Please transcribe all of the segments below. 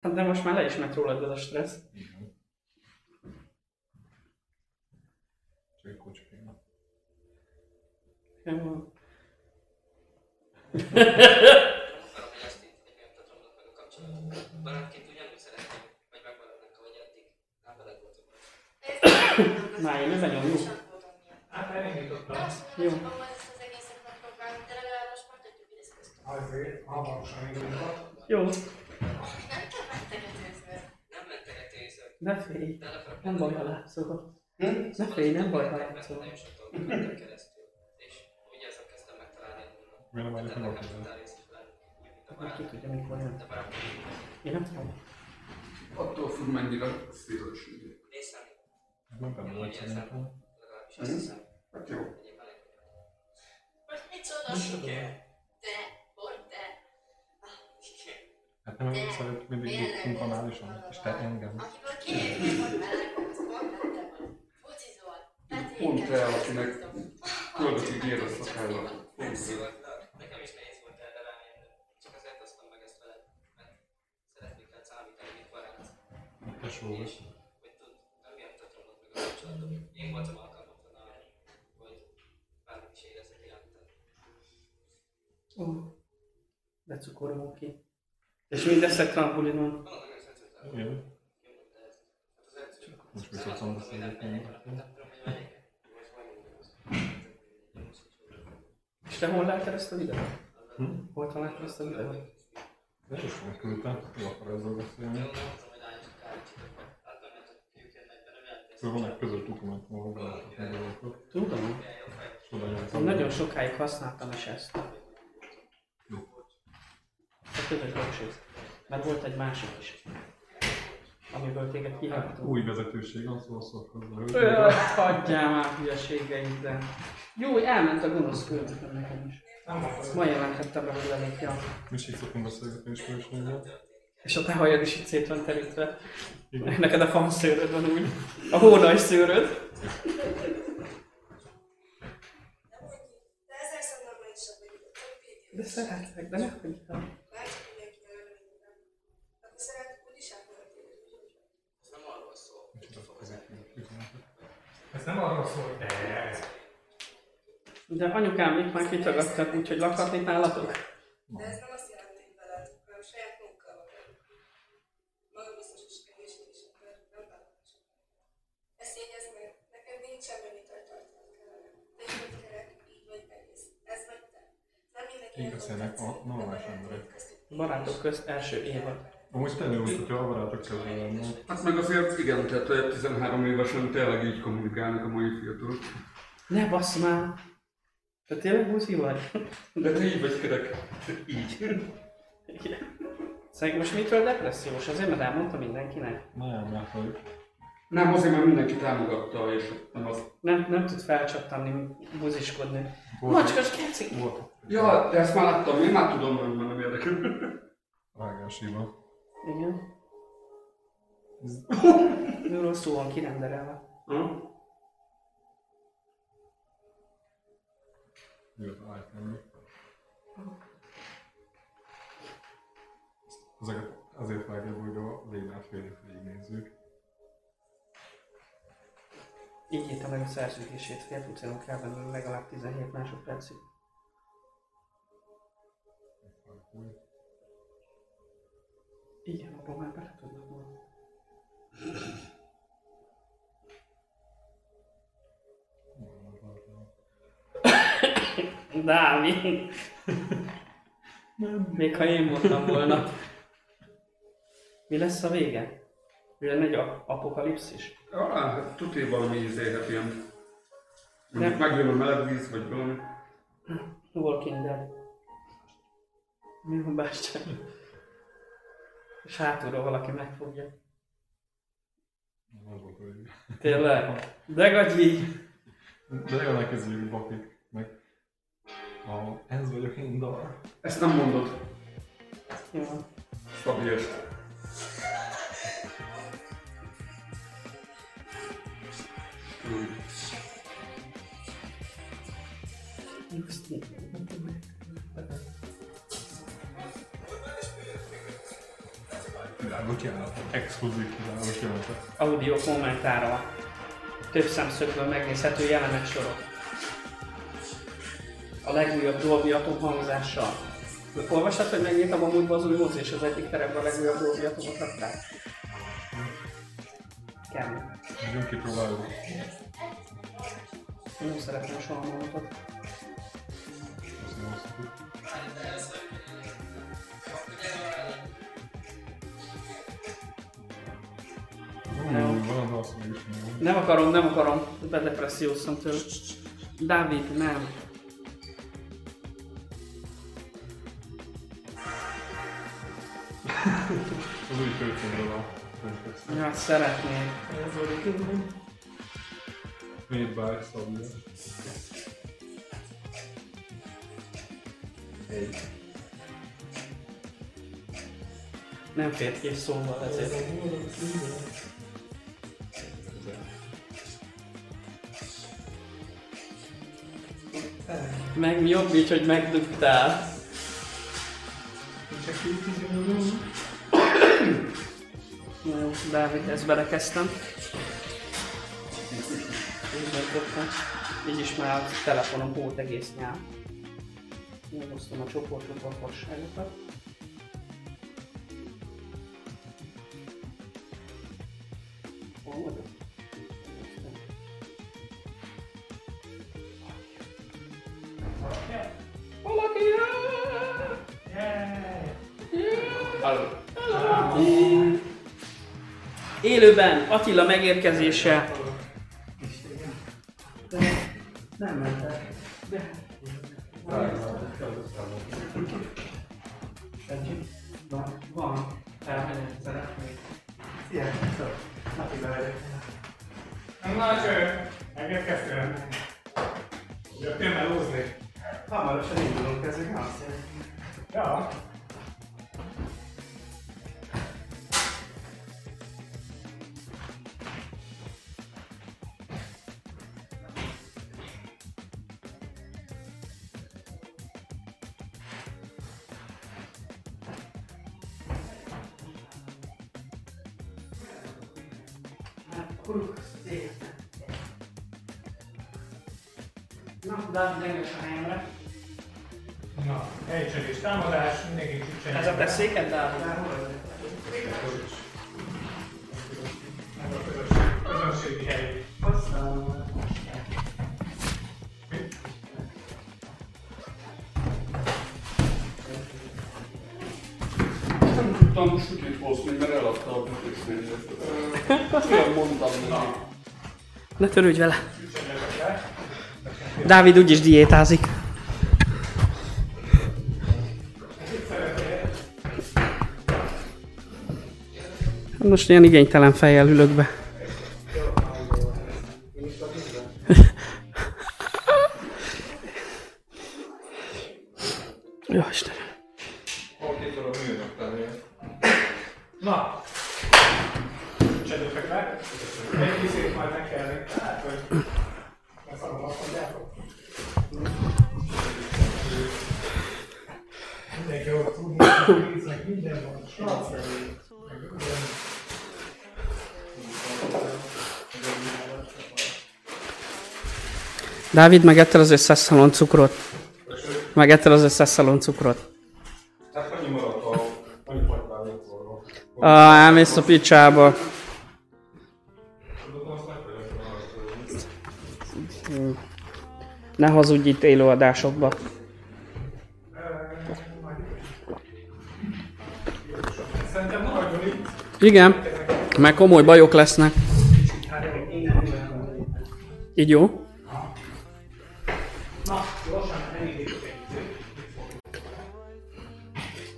Hát de most már le is ment rólad ez a stressz. Igen. Csak egy kocskéna. Jó. Akarom, hogy ezt így nem tudom meg a kapcsolatot. Barátként ugyanúgy szeretném, hogy megmaradnak, ahogy eddig. Nem veled voltunk. Én. Hát. Jó. Jó. Ne félj. Nem baj, ha látszol. Hm? Ne félj, nem baj, ha látszol. nagyon sok dolgot mentem keresztül. És úgy azon kezdtem megtalálni a múlva. Miért nem mint a Hát ki tudja, mikor jön. Én nem tudom. Attól függ, mennyire szélessége. Néztem. Nem benne vagy szerintem. Legalábbis azt hiszem. Hát jó. Vagyok. Most micsoda siker? De, Nem emlékszel, hogy mindig írtunk kanálisan, és te engem. Pont te, akinek Küldök ígér a szívottak. Nekem is nehéz volt erre rájönni. Csak azért hoztam meg ezt veled, mert szeretnék rá számítani, mint barát. És, hogy tud, nem romlott meg a kapcsolatom. Én voltam alkalmatlan arra, hogy bármit is irántad. Ó, de cukoromó ki. És mindezt egy trampolinon. Edző. Most viszont szóval beszélni. És te hol láttad ezt a videót? Hm? Hol találtad ezt a videót? De is megküldtem, jó akar ezzel beszélni. Szóval van egy közös dokumentum, ahol meg dolgokat. Tudom. Nyomtam. nagyon sokáig használtam is ezt. Közös doksét. Mert volt egy másik is. Amiből téged Hát, kihagytunk. új vezetőség van, szóval szokott Öh, hagyjál már hülyeségeidben. Jó, hogy elment a gonosz költőm nekem is. Ma jelentettem be, hogy lelépje. Mi is így szoktunk beszélgetni ismerősnél. És a te hajad is itt szét van terítve. Igen. Neked a fanszőröd van úgy. A hónaj szőröd. De szeretlek, de ne hagyjál. Bárcsak mindenki elmenekültem. Akkor szeret, úgyis elfogadják. Ez nem arról szól, hogy ki fog az Ez nem arról szól, hogy de. De anyukám itt már kitagadtak, úgyhogy lakhatni nálatok. De ez nem azt jelenti, hogy veled, hanem saját munkkal akarok. Maga biztos is kell, és akar, nem vállalás. Ezt jegyezd meg, neked nincs semmi, amit tartalmat kellene. Te így vagy kerek, így vagy egész. Ez vagy te. Nem mindenki a normális emberek. Barátok közt első évad. Amúgy úgy, hogyha a barátok közül lenne. Hát meg azért igen, tehát eh, 13 évesen tényleg így kommunikálnak a mai fiatalok. Ne bassz már! Te tényleg buzi vagy? De te így vagy kerek. Így. Szerintem most mitől depressziós? Azért, mert elmondta mindenkinek. Nem, mert hogy Nem, azért, mert mindenki támogatta, és nem az... Nem, nem tud felcsattanni, buziskodni. Macskas keci! Ja, de ezt már láttam, én már tudom, hogy nem érdekel. vágásiba. Igen. Ő rosszul van kirenderelve. Ha? Jött iPhone. Ezeket azért vágja, hogy a Lénát félig végignézzük. Így írta meg a szerződését, fél tucánon kell benne legalább 17 másodpercig. Igen, abban már bele tudnak volna. Dávi! Még ha én mondtam volna. Mi lesz a vége? Jön egy ap- apokalipszis? Ja, hát tuti valami izé, hát ilyen... Mondjuk Nem. megjön a meleg víz, vagy valami. Walking Dead. Mi van bástyán? És hátulról valaki megfogja. Tényleg? De gagyi! De legalább elkezdjük bakik, meg a ez vagyok én dal. Ezt nem mondod. Jó. Szabies. Just kiállhat. Exkluzív kizárólag jelentet. Audio kommentára. Több szemszögből megnézhető jelenet sorok. A legújabb Dolby Atom hangzással. Olvastad, hogy megnyitottam a múltban az új mozi, és az egyik teremben a legújabb Dolby Atomot rakták? Kemény. Nagyon kipróbáljuk. Nem szeretném soha magukat. Azt nem mondom. Nem akarom, nem akarom. Bedepresszióztam tőle. Dávid, nem. Az új főcímről a. Ja, szeretném. Made by Szabia. Egy. Nem fért ki szóval ezért. Meg jobb így, hogy megdugtál. Na Jó, Dávid, ezt belekezdtem. Így megdugtam. Így is már a telefonom volt egész nyár. Megosztom a csoportokba a fasságokat. Attila megérkezése. Széked, Dávid? Nem tudtam sütit hozni, mert eladta a büfésznél. Olyan mondtam neki. Ne törődj vele. Dávid úgyis diétázik. Most ilyen igénytelen fejjel ülök be. Dávid, megetted az összes szalon cukrot? Megetted az összes szalon cukrot? Ah, elmész a picsába. Ne hazudj itt élőadásokba. Igen, meg komoly bajok lesznek. Így jó?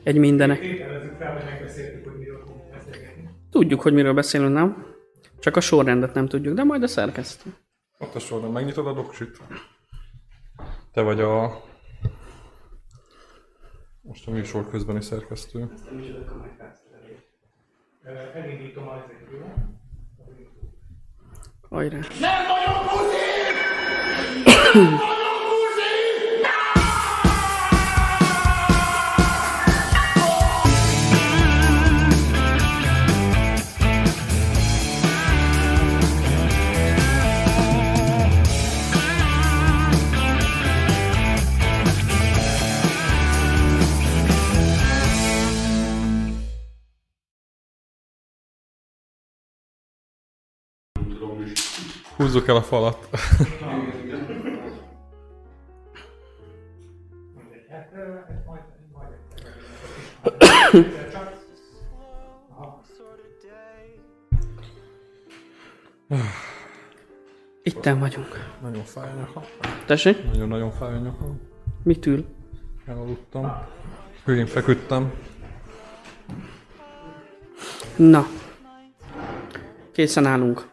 Egy mindenek. Tételezzük fel, hogy megbeszéltük, hogy miről fogunk beszélgetni. Tudjuk, hogy miről beszélünk, nem? Csak a sorrendet nem tudjuk, de majd a szerkesztő. Ott a sorban megnyitod a doksit. Te vagy a... Most a műsor közbeni szerkesztő. Ö, Elindítom az egy jó. Hajrá. is. Húzzuk el a falat. Itten vagyunk. Nagyon fáj a nyakam. Tessék? Nagyon-nagyon fáj a nyakam. Mit ül? Elaludtam. Hülyén feküdtem. Na. Készen állunk.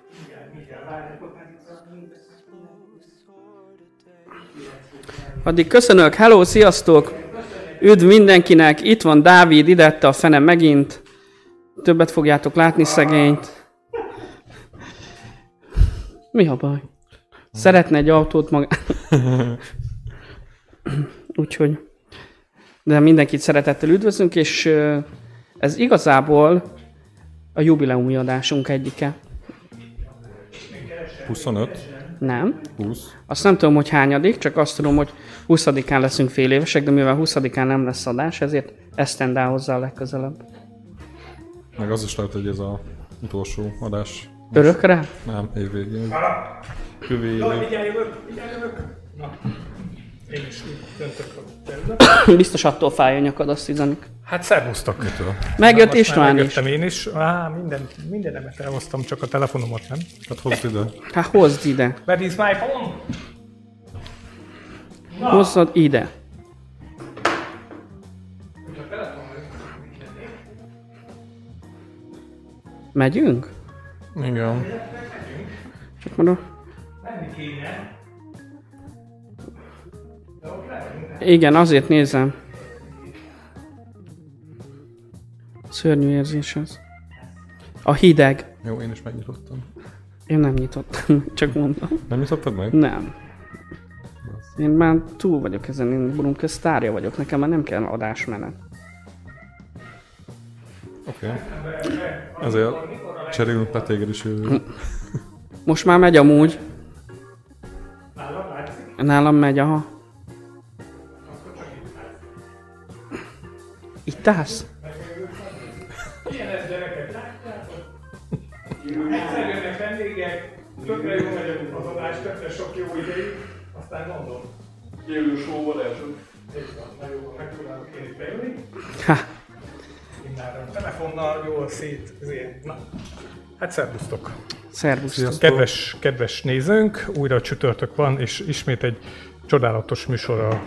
Addig köszönök, hello, sziasztok! Üdv mindenkinek, itt van Dávid, idette a fene megint. Többet fogjátok látni szegényt. Mi a baj? Szeretne egy autót maga... Úgyhogy... De mindenkit szeretettel üdvözlünk, és ez igazából a jubileumi adásunk egyike. 25, Nem. 20. Azt nem tudom, hogy hányadik, csak azt tudom, hogy 20-án leszünk fél évesek, de mivel 20-án nem lesz adás, ezért esztendál hozzá a legközelebb. Meg az is lehet, hogy ez a utolsó adás. Örökre? Nem, év végén. Jövő mindjárt jövök, mindjárt jövök. Na, én is döntök a. Biztos attól fáj a nyakad, azt üzenik. Hát szervusztok. Megjött István is. én is. Á, minden, mindenemet elhoztam, csak a telefonomat nem. Hát hozd ide. Hát hozd ide. Where is my phone? Hozzad ide. Megyünk? Igen. Csak mondom. Menni kéne. Igen, azért nézem. Szörnyű érzés ez. A hideg. Jó, én is megnyitottam. Én nem nyitottam, csak mondom. Nem nyitottad meg? Nem. Én már túl vagyok ezen, én Brunke sztárja vagyok, nekem már nem kell adásmenet. Oké. Okay. Ezért cserélünk le téged is jövő. Most már megy amúgy. Nálam megy, aha. Itt állsz? Ilyen gyerekek, látjátok? Egyszer jönnek vendégek, tökre jó megy az adás, tökre sok jó ideig, aztán mondom. Élő show varázsok. Így van, na jó, megpróbálok én is bejönni. Ha, Immáron telefonnal, jól szét, ezért, na. Hát szervusztok! szervusz. Sziasztok. Kedves, kedves nézőnk, újra csütörtök van, és ismét egy csodálatos műsorral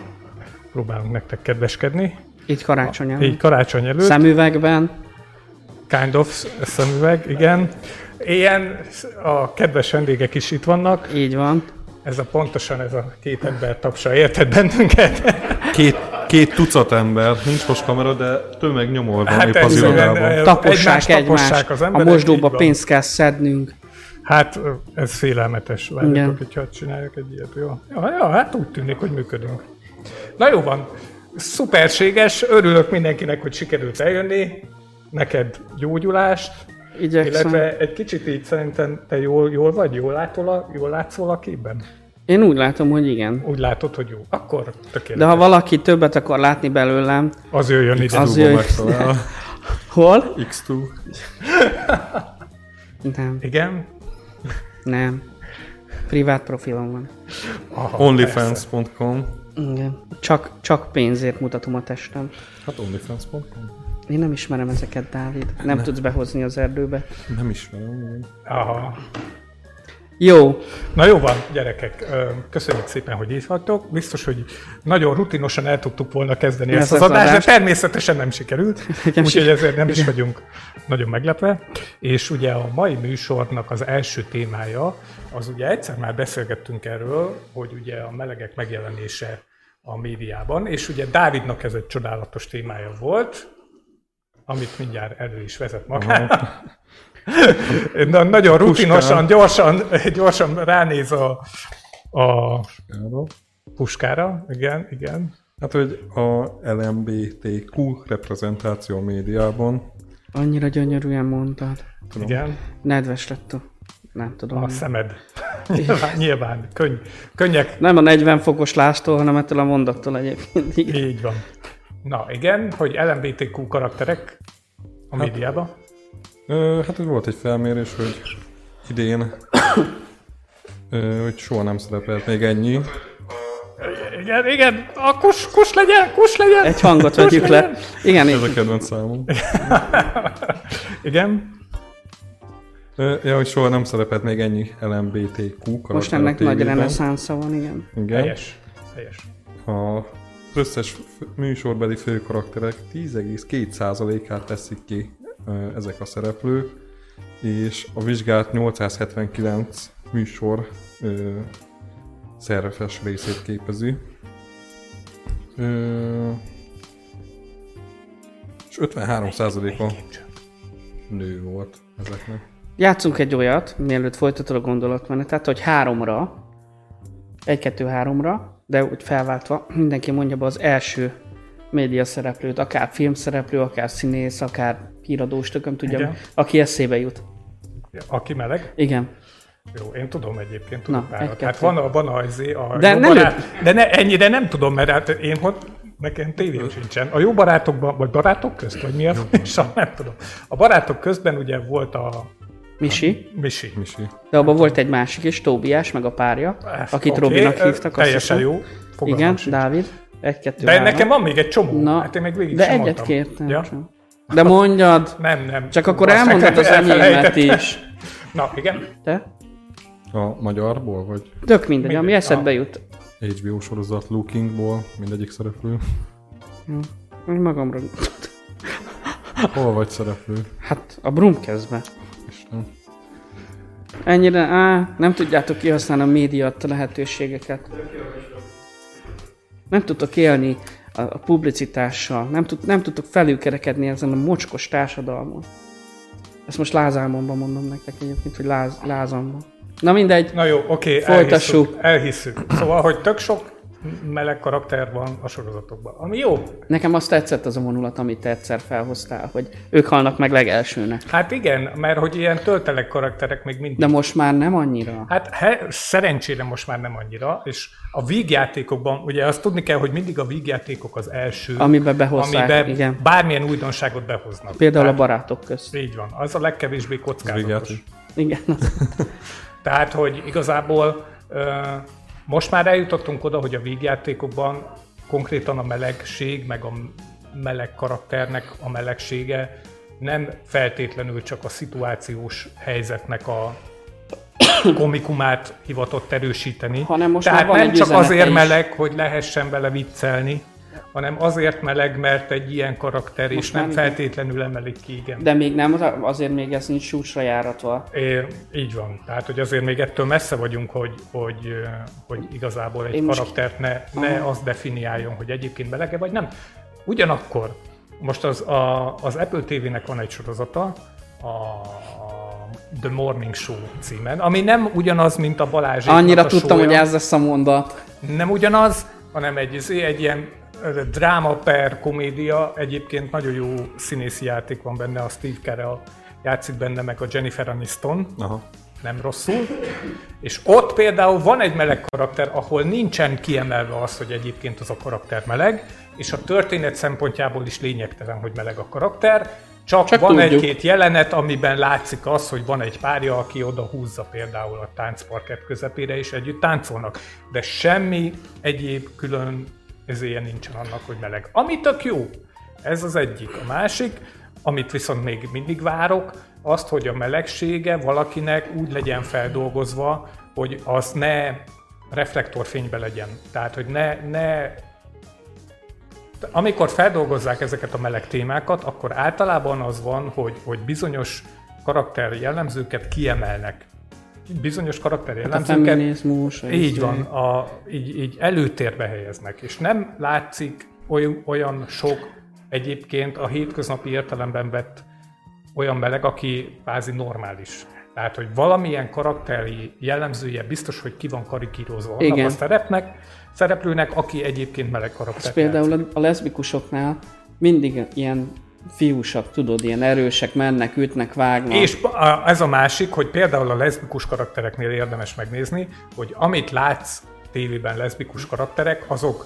próbálunk nektek kedveskedni. Itt karácsony Így előtt. karácsony előtt. Szemüvegben. Kind of szemüveg, igen. Ilyen a kedves vendégek is itt vannak. Így van. Ez a pontosan ez a két ember tapsa érted bennünket. Két, két tucat ember, nincs most kamera, de tömeg nyomor van Hát épp az irodában. Tapossák egymást. tapossák az a emberek, mosdóba így van. pénzt kell szednünk. Hát ez félelmetes. Várjatok, hogyha csinálják egy ilyet. Jó. Ja, ja, hát úgy tűnik, hogy működünk. Na jó van. Szuperséges. Örülök mindenkinek, hogy sikerült eljönni. Neked gyógyulást. Igyekszem. Illetve egy kicsit így szerintem te jól, jól vagy? Jól, látol a, jól látszol a képben? Én úgy látom, hogy igen. Úgy látod, hogy jó. Akkor tökéletes. De ha valaki többet akar látni belőlem, Az jöjjön ide. Az X2-ból jöjj. megtalál. hol? X2. Nem, Igen? nem. Privát profilom van. Onlyfans.com Igen. Csak, csak pénzért mutatom a testem. Hát onlyfans.com Én nem ismerem ezeket, Dávid. Nem tudsz behozni az erdőbe. Nem ismerem. Aha. Jó. Na jó van, gyerekek, köszönjük szépen, hogy itt vagytok. Biztos, hogy nagyon rutinosan el tudtuk volna kezdeni Ez ezt az az adást, de természetesen nem sikerült, úgyhogy ezért nem is vagyunk nagyon meglepve. És ugye a mai műsornak az első témája, az ugye egyszer már beszélgettünk erről, hogy ugye a melegek megjelenése a médiában, és ugye Dávidnak ez egy csodálatos témája volt, amit mindjárt elő is vezet magára. Na, nagyon rutinosan, gyorsan, gyorsan ránéz a, a Kára. puskára. Igen, igen. Hát, hogy a LMBTQ reprezentáció médiában. Annyira gyönyörűen mondtad. Tudom. igen. Nedves lett a... Nem tudom. A szemed. Nyilván, nyilván könny, könnyek. Nem a 40 fokos lástól, hanem ettől a mondattól egyébként. Igen. Így van. Na igen, hogy LMBTQ karakterek a médiában. Ö, hát hogy volt egy felmérés, hogy idén Ö, hogy soha nem szerepelt még ennyi. Igen, igen, a kus, kus legyen, kus legyen. Egy hangot kus vegyük le. Igen, Ez a kedvenc számom. Igen, Ö, Ja, hogy soha nem szerepelt még ennyi LMBTQ karakter most ennek nagy reneszánsza van, igen. Igen. helyes. Helyes. A az összes műsorbeli főkarakterek 10,2%-át teszik ki ezek a szereplők, és a vizsgált 879 műsor ö, szerves részét képezi. Ö, és 53%-a nő volt ezeknek. Játszunk egy olyat, mielőtt folytatod a gondolatmenetet, hogy háromra, egy-kettő-háromra, de úgy felváltva, mindenki mondja be az első média szereplőt, akár filmszereplő, akár színész, akár híradós, tököm tudja, Igen. aki eszébe jut. Aki meleg? Igen. Jó, én tudom egyébként, tudok Na, párat. Hát van a, van a, izé, a De jó ne barát, de ne, ennyire nem tudom, mert hát én hogy nekem tévém sincsen. A jó barátokban, vagy barátok közt, vagy mi a fősor, nem tudom. A barátok közben ugye volt a Misi, Misi. Misi. de abban volt egy másik is, Tóbiás, meg a párja, Ezt akit oké, Robinak hívtak. Teljesen hiszem. jó. Fogalmam Igen, sincs. Dávid. Egy-kettő, De három. nekem van még egy csomó. Na, hát én még végig de sem egyet mondtam. kértem Ja? csak. De mondjad, Nem, nem. csak akkor Azt elmondod az enyémet is. Na, igen. Te? A magyarból, vagy Tök mindegy, ami Mindegy, eszedbe ah. jut. HBO sorozat Lookingból, mindegyik szereplő. Úgy Magamra. Hol vagy szereplő? Hát a Brumkezbe. Isten. Ennyire, á, nem tudjátok kihasználni a média lehetőségeket. Nem tudtok élni a, a publicitással, nem, tud, nem tudtok felülkerekedni ezen a mocskos társadalmon. Ezt most lázálmomban mondom nektek egyébként, hogy láz, lázamban. Na mindegy, Na jó, oké, Folytassuk. elhisszük, elhisszük. Szóval, hogy tök sok meleg karakter van a sorozatokban. Ami jó. nekem azt tetszett az a vonulat, amit te egyszer felhoztál, hogy ők halnak meg legelsőnek. Hát igen, mert hogy ilyen töltelek karakterek még mindig. De most már nem annyira. Hát he, szerencsére most már nem annyira, és a vígjátékokban, ugye azt tudni kell, hogy mindig a vígjátékok az első, Amiben behozzák, amiben igen. bármilyen újdonságot behoznak. Például a Tehát, barátok közt. Így van, az a legkevésbé kockázatos. Igen. Tehát, hogy igazából ö, most már eljutottunk oda, hogy a vígjátékokban konkrétan a melegség, meg a meleg karakternek a melegsége nem feltétlenül csak a szituációs helyzetnek a komikumát hivatott erősíteni. Hanem most Tehát már van nem csak azért is. meleg, hogy lehessen vele viccelni, hanem azért meleg, mert egy ilyen karakter, és Most nem már igen. feltétlenül emelik ki, igen. De még nem, az- azért még ez nincs súcsra járatva. É, így van. Tehát, hogy azért még ettől messze vagyunk, hogy, hogy, hogy igazából egy Én most- karaktert ne, ne Aha. azt definiáljon, hogy egyébként belege vagy nem. Ugyanakkor, most az, a, az Apple TV-nek van egy sorozata, a The Morning Show címen, ami nem ugyanaz, mint a Balázs. Annyira tudtam, hogy ez lesz a mondat. Nem ugyanaz, hanem egy, izé, egy ilyen dráma per komédia, egyébként nagyon jó színészi játék van benne, a Steve Carell játszik benne, meg a Jennifer Aniston, Aha. nem rosszul. És ott például van egy meleg karakter, ahol nincsen kiemelve az, hogy egyébként az a karakter meleg, és a történet szempontjából is lényegtelen, hogy meleg a karakter, csak, Csak van egy-két jelenet, amiben látszik az, hogy van egy párja, aki oda húzza például a táncparkett közepére, és együtt táncolnak. De semmi egyéb külön ezéje nincsen annak, hogy meleg. Ami tök jó. Ez az egyik. A másik, amit viszont még mindig várok, azt, hogy a melegsége valakinek úgy legyen feldolgozva, hogy az ne reflektorfénybe legyen. Tehát, hogy ne, ne amikor feldolgozzák ezeket a meleg témákat, akkor általában az van, hogy, hogy bizonyos karakter jellemzőket kiemelnek. Bizonyos karakter A jellemzőket így izé. van, a, így, így előtérbe helyeznek, és nem látszik oly, olyan sok egyébként a hétköznapi értelemben vett olyan meleg, aki kvázi normális. Tehát, hogy valamilyen karakteri jellemzője biztos, hogy ki van karikírozva annak Igen. a szerepnek, szereplőnek, aki egyébként meleg karakter. például a, a leszbikusoknál mindig ilyen fiúsak, tudod, ilyen erősek, mennek, ütnek, vágnak. És a- ez a másik, hogy például a leszbikus karaktereknél érdemes megnézni, hogy amit látsz tévében leszbikus karakterek, azok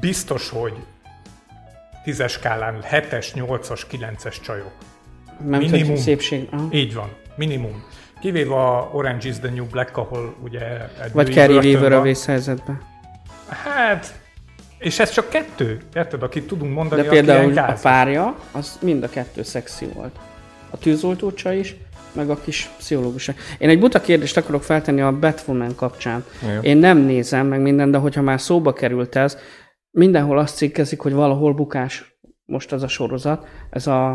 biztos, hogy tízes skálán 7-es, 8-as, 9-es csajok. nem minimum. szépség. Aha. Így van. Minimum. Kivéve a Orange is the New Black, ahol ugye Vagy Carrie Weaver a vészhelyzetben. Hát, és ez csak kettő, érted, akit tudunk mondani, De például a párja, az mind a kettő szexi volt. A tűzoltócsa is, meg a kis pszichológus. Én egy buta kérdést akarok feltenni a Batwoman kapcsán. Igen. Én nem nézem meg minden, de hogyha már szóba került ez, mindenhol azt cikkezik, hogy valahol bukás most az a sorozat. Ez a,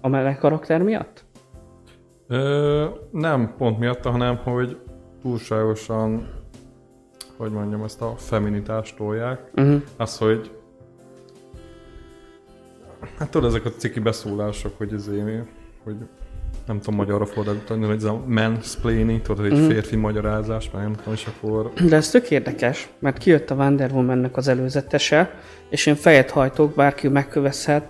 a meleg karakter miatt? Ö, nem pont miatta, hanem hogy túlságosan, hogy mondjam, ezt a feminitást tolják. Uh-huh. Az, hogy hát tudod, ezek a ciki beszólások, hogy ez én, hogy nem tudom magyarra fordítani, hogy ez a mansplaining, tudod, hogy egy Mhm. férfi magyarázás, meg nem tudom, és akkor De ez tök érdekes, mert kijött a Wonder Woman-nek az előzetese, és én fejet hajtok, bárki megkövezhet,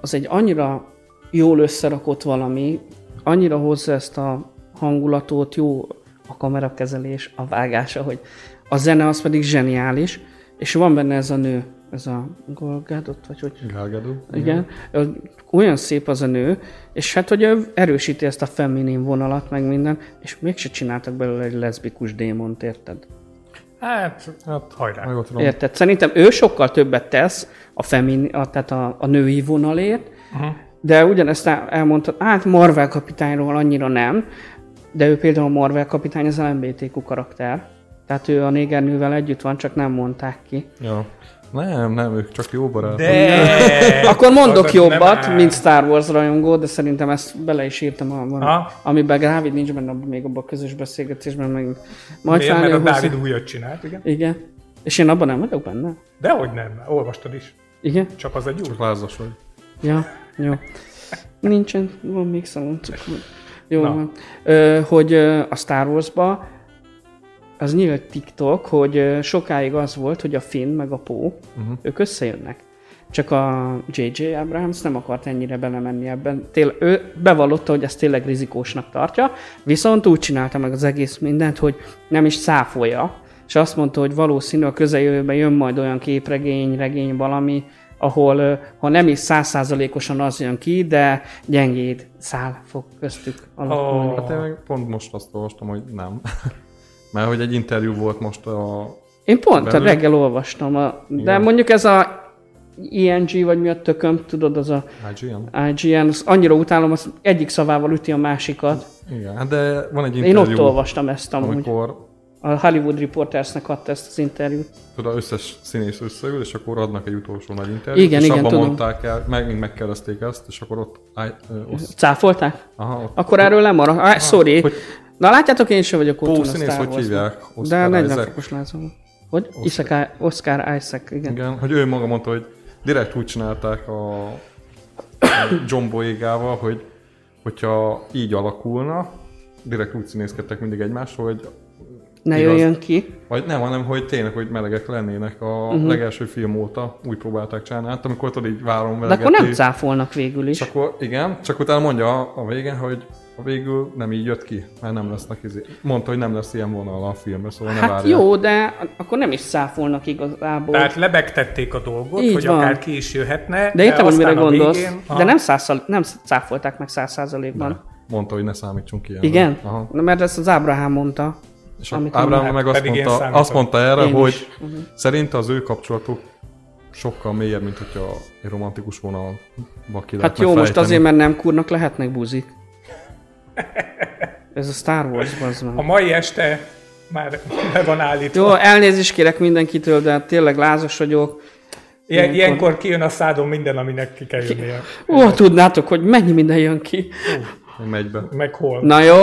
az egy annyira jól összerakott valami, annyira hozza ezt a hangulatot, jó a kamerakezelés, a vágása, hogy a zene az pedig zseniális, és van benne ez a nő, ez a Gal Gadot, vagy hogy gálgádó. igen. Olyan szép az a nő, és hát hogy ő erősíti ezt a feminin vonalat, meg minden, és mégse csináltak belőle egy leszbikus démont, érted? Hát, hát hajrá. Érted? Szerintem ő sokkal többet tesz a, femin, a, tehát a, a női vonalért, Uh-huh. de ugyanezt el- elmondta, hát Marvel kapitányról annyira nem, de ő például a Marvel kapitány az LMBTQ karakter. Tehát ő a négernővel együtt van, csak nem mondták ki. Ja. Nem, nem, ők csak jó barátok. De... Akkor mondok Az jobbat, mint Star Wars rajongó, de szerintem ezt bele is írtam, a, Ha? amiben Dávid nincs benne még abban a közös beszélgetésben, meg majd Miért? Mert a felnő hozzá. Dávid újat csinált, igen. Igen. És én abban nem vagyok benne? Dehogy nem, olvastad is. Igen? Csak az egy új. Csak lázas vagy. Ja, jó. Nincsen, van még szalon. Jó Na. van. Ö, hogy a Star Wars-ba az nyílt TikTok, hogy sokáig az volt, hogy a Finn meg a Poe, uh-huh. ők összejönnek. Csak a J.J. Abrams nem akart ennyire belemenni ebben. Tél, ő bevallotta, hogy ezt tényleg rizikósnak tartja, viszont úgy csinálta meg az egész mindent, hogy nem is száfolja, és azt mondta, hogy valószínű a közeljövőben jön majd olyan képregény, regény valami, ahol ha nem is százszázalékosan az jön ki, de gyengéd szál fog köztük alakulni. Ó. Hát én meg pont most azt olvastam, hogy nem. Mert hogy egy interjú volt most a... Én pont a belül- reggel olvastam, a, de Igen. mondjuk ez a ING, vagy mi a tököm, tudod, az a IGN? IGN, az annyira utálom, az egyik szavával üti a másikat. Igen, de van egy Én interjú, ott olvastam ezt amúgy. amikor A Hollywood Reportersnek adta ezt az interjút. tudod, összes színész összeül, és akkor adnak egy utolsó nagy interjút, Igen, és igen, abban tudom. mondták el, megint megkérdezték ezt, és akkor ott, áj, ö, oszt, Cáfolták? aha, ott Akkor erről lemara. Ah, sorry. hogy- Na látjátok, én sem vagyok otthon a színész, hogy hívják? De Oscar 40 Isaac. fokos lázom. Hogy? Oscar, Oscar Isaac, igen. Igen, hogy ő maga mondta, hogy direkt úgy csinálták a, John Boyegával, hogy hogyha így alakulna, direkt úgy színészkedtek mindig egymásról, hogy Ne Igaz. jöjjön ki. vagy nem, hanem hogy tényleg, hogy melegek lennének a uh-huh. legelső film óta, úgy próbálták csinálni, hát amikor tudod így várom De akkor nem cáfolnak végül is. Akkor igen, csak utána mondja a, végén, hogy végül nem így jött ki, mert nem lesznek izé. Mondta, hogy nem lesz ilyen vonal a filmre, szóval ne Hát várják. jó, de akkor nem is cáfolnak igazából. Tehát lebegtették a dolgot, Így hogy van. akár ki is jöhetne. de értem, hogy mire a gondolsz. végén- de nem, százszal, nem cáfolták meg száz százalékban. Mondta, hogy ne számítsunk ilyenre. Igen? Aha. Na, mert ezt az Ábrahám mondta. És mondták. meg azt Pedig én mondta, azt mondta erre, Én hogy is. Mhm. szerinte az ő kapcsolatuk sokkal mélyebb, mint hogyha egy romantikus vonalba ki Hát jó, most fejteni. azért, mert nem kurnak lehetnek buzik. Ez a Star Wars, bazd A meg. mai este már be van állítva. Jó, elnézést kérek mindenkitől, de tényleg lázas vagyok. Ilyen, ilyenkor- ilyenkor kijön a szádon minden, aminek ki kell jönnie. Ó, tudnátok, hogy mennyi minden jön ki. Megy be. Meg hol. Na jó,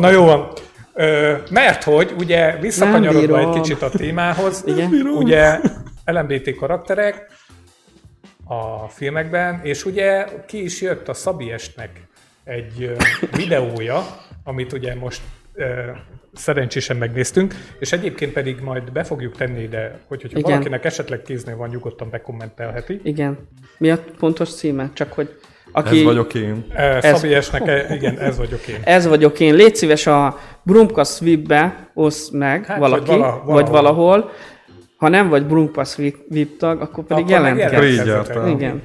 Na jó van. Ö, mert hogy ugye visszakanyarodva egy kicsit a témához, Igen. ugye LMBT karakterek a filmekben, és ugye ki is jött a Szabiestnek egy videója, amit ugye most szerencsésen megnéztünk, és egyébként pedig majd be fogjuk tenni ide, hogy, hogyha Igen. valakinek esetleg kéznél van, nyugodtan bekommentelheti. igen. Mi a pontos címe? Csak hogy aki... Ez vagyok én. Ez... Szabiesnek, e- igen, ez vagyok én. Ez vagyok én. Légy szíves a Brumka Swip-be oszd meg Hát, hát, vagy valaki, vala- vala, valahol. vagy valahol. Ha nem vagy Brumka VIP tag, akkor pedig Akkor jelentkezz. Igen.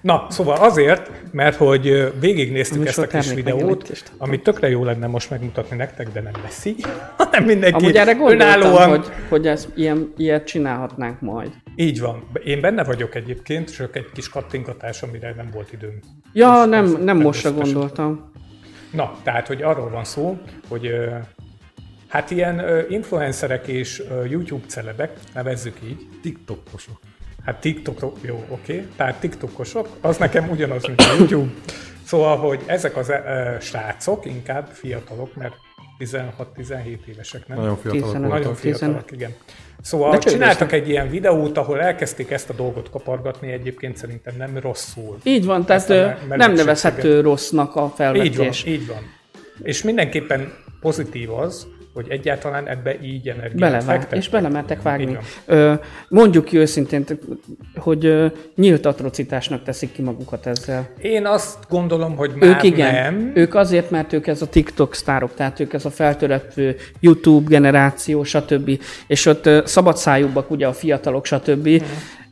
Na, szóval azért, mert hogy végignéztük A ezt a kis videót, amit tökre jó lenne most megmutatni nektek, de nem lesz így, hanem mindenki Amúgy erre önállóan... hogy, hogy ezt, ilyen, ilyet csinálhatnánk majd. Így van. Én benne vagyok egyébként, csak egy kis kattingatás, amire nem volt időm. Ja, És nem, nem mostra természetesen. gondoltam. Na, tehát, hogy arról van szó, hogy hát ilyen influencerek és YouTube celebek, nevezzük így, TikTokosok. Hát TikTok, jó, oké. Okay. Tehát TikTokosok, az nekem ugyanaz, mint a YouTube. Szóval, hogy ezek az e, srácok, inkább fiatalok, mert 16-17 évesek, nem? Nagyon fiatalok 15. voltak. Nagyon fiatalok, igen. Szóval De csináltak csődösnek. egy ilyen videót, ahol elkezdték ezt a dolgot kapargatni, egyébként szerintem nem rosszul. Így van, tehát ö, nem nevezhető rossznak a Így van, felvetés. így van. És mindenképpen pozitív az, hogy egyáltalán ebbe így energiát fektettek. és belemertek vágni. Ö, mondjuk ki őszintén, hogy ö, nyílt atrocitásnak teszik ki magukat ezzel. Én azt gondolom, hogy már Ők igen, nem. ők azért, mert ők ez a TikTok sztárok, tehát ők ez a feltörekvő YouTube generáció, stb. És ott ö, szabadszájúbbak ugye a fiatalok, stb. Mhm.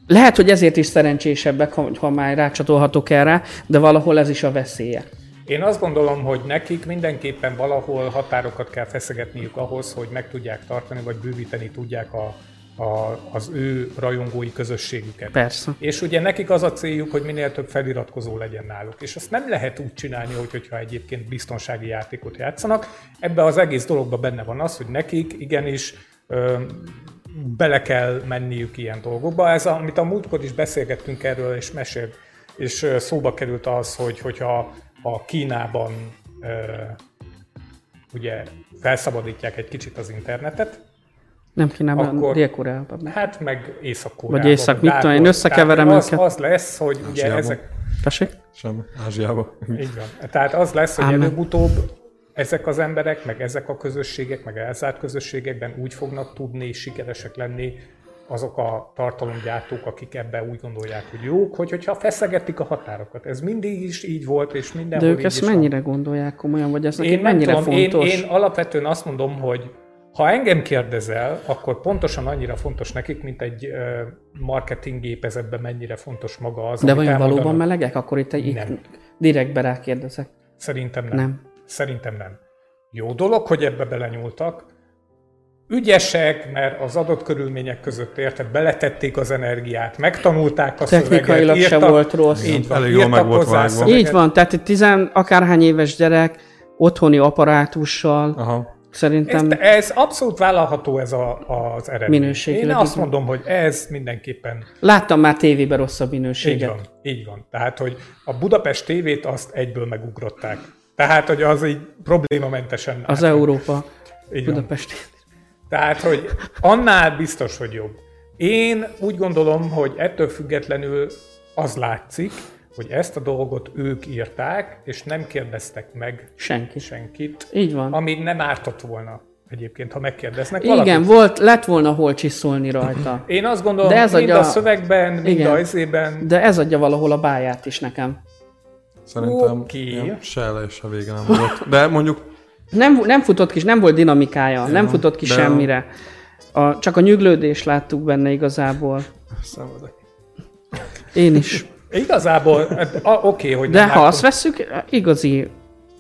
Lehet, hogy ezért is szerencsésebbek, ha, ha már rácsatolhatok erre, de valahol ez is a veszélye. Én azt gondolom, hogy nekik mindenképpen valahol határokat kell feszegetniük ahhoz, hogy meg tudják tartani, vagy bővíteni tudják a, a, az ő rajongói közösségüket. Persze. És ugye nekik az a céljuk, hogy minél több feliratkozó legyen náluk. És azt nem lehet úgy csinálni, hogy, hogyha egyébként biztonsági játékot játszanak. Ebbe az egész dologba benne van az, hogy nekik igenis ö, bele kell menniük ilyen dolgokba. Ez, amit a múltkor is beszélgettünk erről, és mesélt, és szóba került az, hogy hogyha a Kínában ö, ugye felszabadítják egy kicsit az internetet, Nem Kínában, Akkor-. Dél-Koreában. hát meg Észak-Koreában. Vagy Észak, mit tudom én, összekeverem az, őket. az lesz, hogy ugye Ázsiában. ezek, Tessék? Sem Ázsiába. így van. Tehát az lesz, hogy Ámen. előbb-utóbb ezek az emberek, meg ezek a közösségek, meg elzárt közösségekben úgy fognak tudni sikeresek lenni azok a tartalomgyártók, akik ebben úgy gondolják, hogy jók, hogy, hogyha feszegetik a határokat. Ez mindig is így volt, és De mindenhol ők így ezt is van. mennyire gondolják komolyan, vagy ez nekik Én mennyire tudom, én, fontos? én alapvetően azt mondom, hogy ha engem kérdezel, akkor pontosan annyira fontos nekik, mint egy marketing gépezetben mennyire fontos maga az, De vajon valóban melegek? Akkor itt, itt Nem. direktbe rákérdezek. Szerintem nem. Nem. Szerintem nem. Jó dolog, hogy ebbe belenyúltak. Ügyesek, mert az adott körülmények között érted, beletették az energiát, megtanulták a Technikailag szöveget, se írtak, volt rossz. Így van, Elég jól meg volt vágva. szöveget. Így van, tehát egy tizen akárhány éves gyerek otthoni apparátussal Aha. szerintem Ez, ez abszolút vállalható ez a, az eredmény. Minőségileg Én azt mondom, hogy ez mindenképpen láttam már tévében rosszabb így minőséget. van. Így van. Tehát, hogy a Budapest tévét azt egyből megugrották. Tehát, hogy az így problémamentesen Az átment. Európa Így van. Tehát, hogy annál biztos, hogy jobb. Én úgy gondolom, hogy ettől függetlenül az látszik, hogy ezt a dolgot ők írták, és nem kérdeztek meg Senki. senkit, Így van. ami nem ártott volna egyébként, ha megkérdeznek Igen, valakit. volt, lett volna hol csiszolni rajta. Én azt gondolom, De ez mind adja- a szövegben, mind Igen. a izében, De ez adja valahol a báját is nekem. Szerintem ilyen se elej, se vége nem volt. De mondjuk Nem, nem futott ki, nem volt dinamikája, nem Ja, futott ki de- semmire. A, csak a nyüglődést láttuk benne igazából. szenvedek. Én is. igazából, hát, a- oké, hogy De nem ha láttuk. azt vesszük, igazi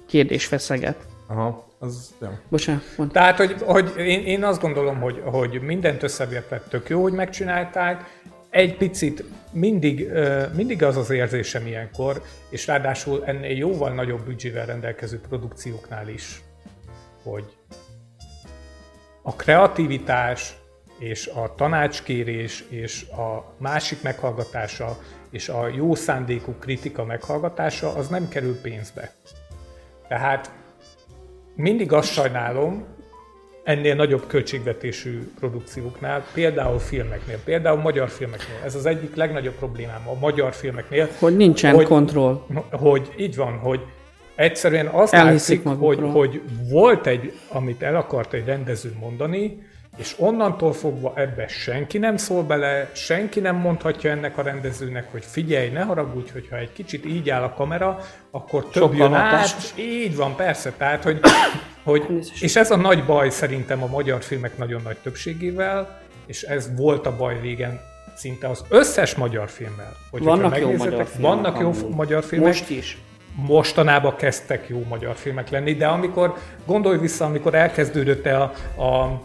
kérdés feszeget. Aha, az, ja. Bocsánat, mondd. Tehát, hogy, hogy én, én azt gondolom, hogy, hogy mindent összevetett tök jó, hogy megcsinálták. Egy picit mindig, mindig az az érzésem ilyenkor, és ráadásul ennél jóval nagyobb büdzsével rendelkező produkcióknál is, hogy a kreativitás és a tanácskérés és a másik meghallgatása és a jó szándékú kritika meghallgatása az nem kerül pénzbe. Tehát mindig azt sajnálom, ennél nagyobb költségvetésű produkcióknál, például filmeknél, például magyar filmeknél. Ez az egyik legnagyobb problémám a magyar filmeknél, Hogy nincsen Hogy- kontroll. hogy így van, hogy egyszerűen az Elhiszik látszik, hogy, hogy volt egy, amit el akart egy rendező mondani, és onnantól fogva ebbe senki nem szól bele, senki nem mondhatja ennek a rendezőnek, hogy figyelj, ne haragudj, hogyha egy kicsit így áll a kamera, akkor több Sokkal jön át. Így van, persze. Tehát, hogy, hogy, és ez a nagy baj szerintem a magyar filmek nagyon nagy többségével, és ez volt a baj régen szinte az összes magyar filmmel. Hogy Vannak hogyha jó magyar filmek Vannak jó magyar filmek. Most is. Mostanában kezdtek jó magyar filmek lenni, de amikor, gondolj vissza, amikor elkezdődött el a, a,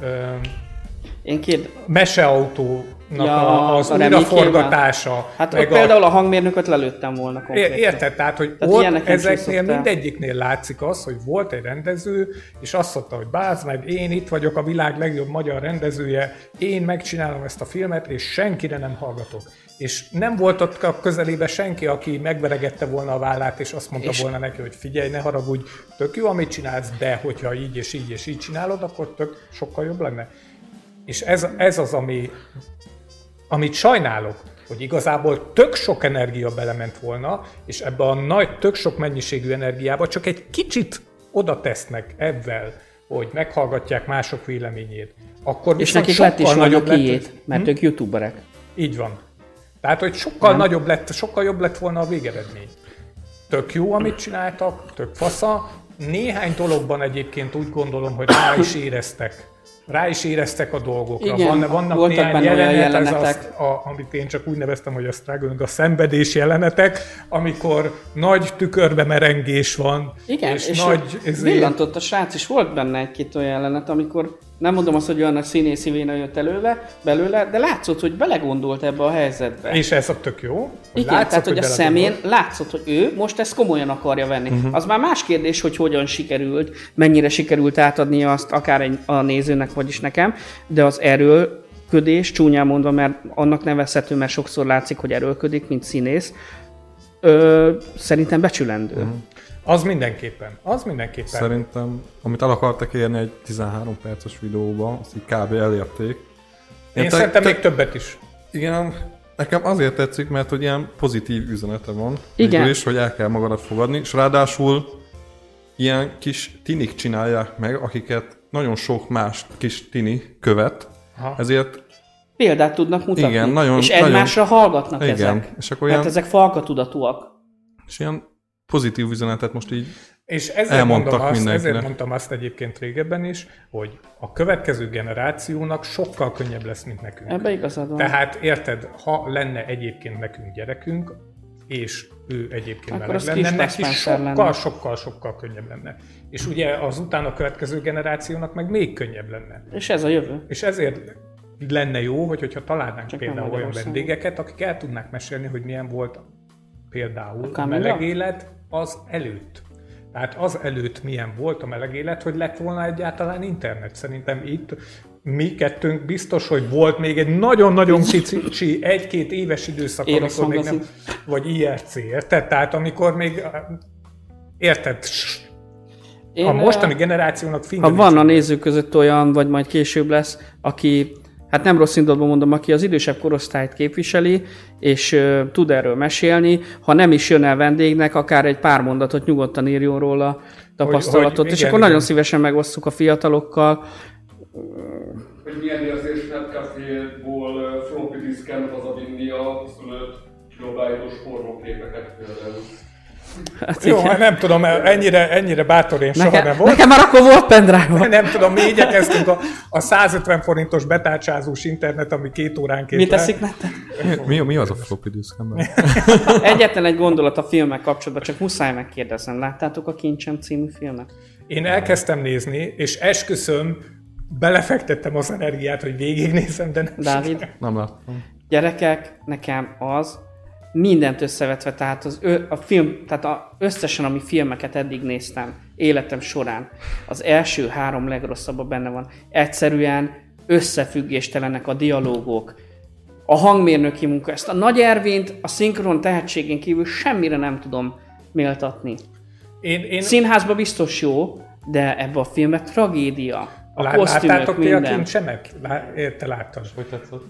ö, Én két... meseautónak Ja, a, az a remékével. újraforgatása. Hát meg például a hangmérnököt lelőttem volna konkrétan. Érted? Tehát, hogy Tehát ott ezeknél mindegyiknél látszik az, hogy volt egy rendező, és azt mondta, hogy bázd meg, én itt vagyok a világ legjobb magyar rendezője, én megcsinálom ezt a filmet, és senkire nem hallgatok. És nem volt ott a közelébe senki, aki megveregette volna a vállát, és azt mondta És- volna neki, hogy figyelj, ne haragudj, tök jó, amit csinálsz, de hogyha így és így és így csinálod, akkor tök sokkal jobb lenne. És ez, ez az, ami, amit sajnálok, hogy igazából tök sok energia belement volna, és ebbe a nagy, tök sok mennyiségű energiába csak egy kicsit oda tesznek ebben, hogy meghallgatják mások véleményét. Akkor És nekik lett is nagyobb lett- kiét, mert ők youtuberek. így van. Tehát, hogy sokkal nem. nagyobb lett, sokkal jobb lett volna a végeredmény. Tök jó, amit csináltak, tök fasza. Néhány dologban egyébként úgy gondolom, hogy rá is éreztek. Rá is éreztek a dolgokra. Igen, Van, vannak voltak néhány benne jelenet, ez jelenetek. az, a, amit én csak úgy neveztem, hogy a struggling, a szenvedés jelenetek, amikor nagy tükörbe merengés van, Igen, és, és, nagy... ezért- villantott a srác, és volt benne egy-két olyan jelenet, amikor nem mondom azt, hogy olyan nagy színészi véna jött előle, belőle, de látszott, hogy belegondolt ebbe a helyzetbe. És ez a tök jó. hogy Igen, látszott, tehát hogy a belegondolt. szemén látszott, hogy ő most ezt komolyan akarja venni. Uh-huh. Az már más kérdés, hogy hogyan sikerült, mennyire sikerült átadni azt akár egy, a nézőnek, vagyis nekem, de az erőlködés, csúnyán mondva, mert annak nevezhető, mert sokszor látszik, hogy erőlködik, mint színész, ö, szerintem becsülendő. Uh-huh. Az mindenképpen. Az mindenképpen. Szerintem, amit el akartak érni egy 13 perces videóba, azt így kb. elérték. Én te- szerintem te- még többet is. Igen, nekem azért tetszik, mert hogy ilyen pozitív üzenete van. Igen. Végül is, hogy el kell magadat fogadni, és ráadásul ilyen kis tinik csinálják meg, akiket nagyon sok más kis tini követ, Aha. ezért Példát tudnak mutatni. Igen, nagyon- és nagyon- egymásra hallgatnak Igen, ezek. és akkor Mert ilyen- ezek falkatudatúak. és ilyen pozitív üzenetet most így És ezért Elmondtak mondom, azt, mindenkinek. ezért mondtam azt egyébként régebben is, hogy a következő generációnak sokkal könnyebb lesz, mint nekünk. Ebbe igazad van. Tehát érted, ha lenne egyébként nekünk gyerekünk, és ő egyébként Akkor meleg lenne, neki Spencer sokkal, lenne. sokkal, sokkal könnyebb lenne. És ugye az utána következő generációnak meg még könnyebb lenne. És ez a jövő. És ezért lenne jó, hogy, hogyha találnánk Csak például olyan vendégeket, akik el tudnák mesélni, hogy milyen volt például a, meleg élet az előtt. Tehát az előtt milyen volt a meleg élet, hogy lett volna egyáltalán internet. Szerintem itt mi kettőnk biztos, hogy volt még egy nagyon-nagyon kicsi, egy-két éves időszak, amikor még nem, vagy IRC, érted? Tehát amikor még, érted, Én, a mostani generációnak Ha fingelik. van a nézők között olyan, vagy majd később lesz, aki, hát nem rossz indulatban mondom, aki az idősebb korosztályt képviseli, és ö, tud erről mesélni, ha nem is jön el vendégnek, akár egy pár mondatot nyugodtan írjon róla tapasztalatot, hogy és igen, akkor igen. nagyon szívesen megosztjuk a fiatalokkal. Hogy milyen érzés Netcafé-ból floppy diszken hazavinni a 25 kilobájtos pornóképeket például. Hát Jó, igen. hát nem tudom, ennyire, ennyire bátor én soha Nekem, nem volt. nekem már akkor volt pendrive Nem tudom, mi igyekeztünk a, a 150 forintos betárcsázós internet, ami két óránként... Mit teszik nektek? mi, mi az a floppy disk? Egyetlen egy gondolat a filmek kapcsolatban, csak muszáj megkérdeznem. Láttátok a Kincsem című filmet? Én elkezdtem nézni, és esküszöm, belefektettem az energiát, hogy végignézem, de nem Dávid? Nem láttam. Gyerekek, nekem az mindent összevetve, tehát az ö, a film, tehát a, összesen, ami filmeket eddig néztem életem során, az első három legrosszabb benne van. Egyszerűen összefüggéstelenek a dialógok, a hangmérnöki munka, ezt a Nagy Ervint, a szinkron tehetségén kívül semmire nem tudom méltatni. Én, én Színházba biztos jó, de ebbe a filmbe tragédia. A lá, kosztümök, láttátok ti a minden. kincsemet? Lá, érte láttad? Hogy tetszett?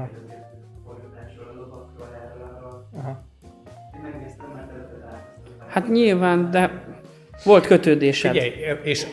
Aha. ezért forgatásról, a lovakról, erről, arról. Aha. Én megnéztem, mert előtte találkoztam. Hát nyilván, de volt kötődésed. Figyelj, és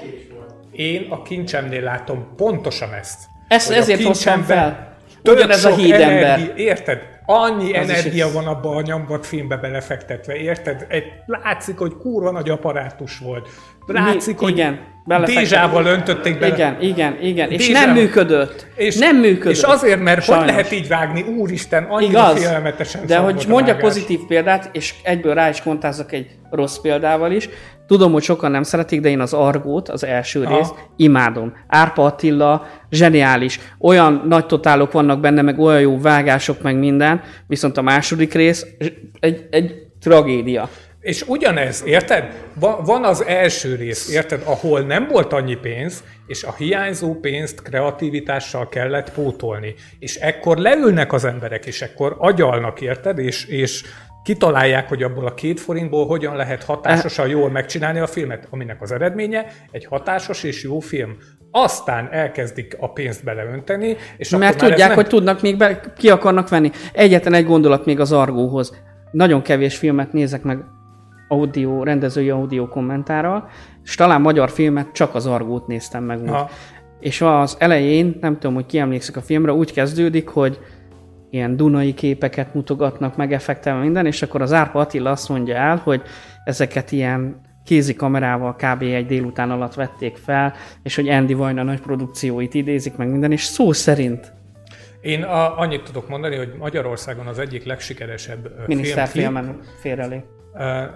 én a kincsemnél látom pontosan ezt. Ezt, ezért hoztam fel. Ugyanez a hídember. energia- Érted? Annyi Az energia van abban a nyomvat filmbe belefektetve, érted? Egy, látszik, hogy kurva nagy apparátus volt. Látszik, Mi- hogy igen. Dézsával öntötték bele. Igen, igen, igen. És Dézsával. nem működött. És, nem működött. És azért, mert Sajnos. hogy lehet így vágni, úristen, annyira Igaz, félelmetesen de hogy volt a mondjak vágás. pozitív példát, és egyből rá is kontázzak egy rossz példával is. Tudom, hogy sokan nem szeretik, de én az Argót, az első Aha. részt imádom. Árpa Attila, zseniális. Olyan nagy totálok vannak benne, meg olyan jó vágások, meg minden. Viszont a második rész egy, egy tragédia. És ugyanez, érted? Va- Van az első rész, érted, ahol nem volt annyi pénz, és a hiányzó pénzt kreativitással kellett pótolni. És ekkor leülnek az emberek, és ekkor agyalnak, érted? És, és kitalálják, hogy abból a két forintból hogyan lehet hatásosan jól megcsinálni a filmet, aminek az eredménye egy hatásos és jó film. Aztán elkezdik a pénzt beleönteni, és Mert tudják, nem... hogy tudnak még be, ki akarnak venni. Egyetlen egy gondolat még az Argóhoz. Nagyon kevés filmet nézek meg audio, rendezői audio kommentárral, és talán magyar filmet csak az Argót néztem meg úgy. És az elején, nem tudom, hogy ki emlékszik a filmre, úgy kezdődik, hogy ilyen dunai képeket mutogatnak, meg effektelve minden, és akkor az Árpa Attila azt mondja el, hogy ezeket ilyen kézi kamerával kb. egy délután alatt vették fel, és hogy Andy Vajna nagy produkcióit idézik meg minden, és szó szerint Én a, annyit tudok mondani, hogy Magyarországon az egyik legsikeresebb miniszterfilmen félrelé.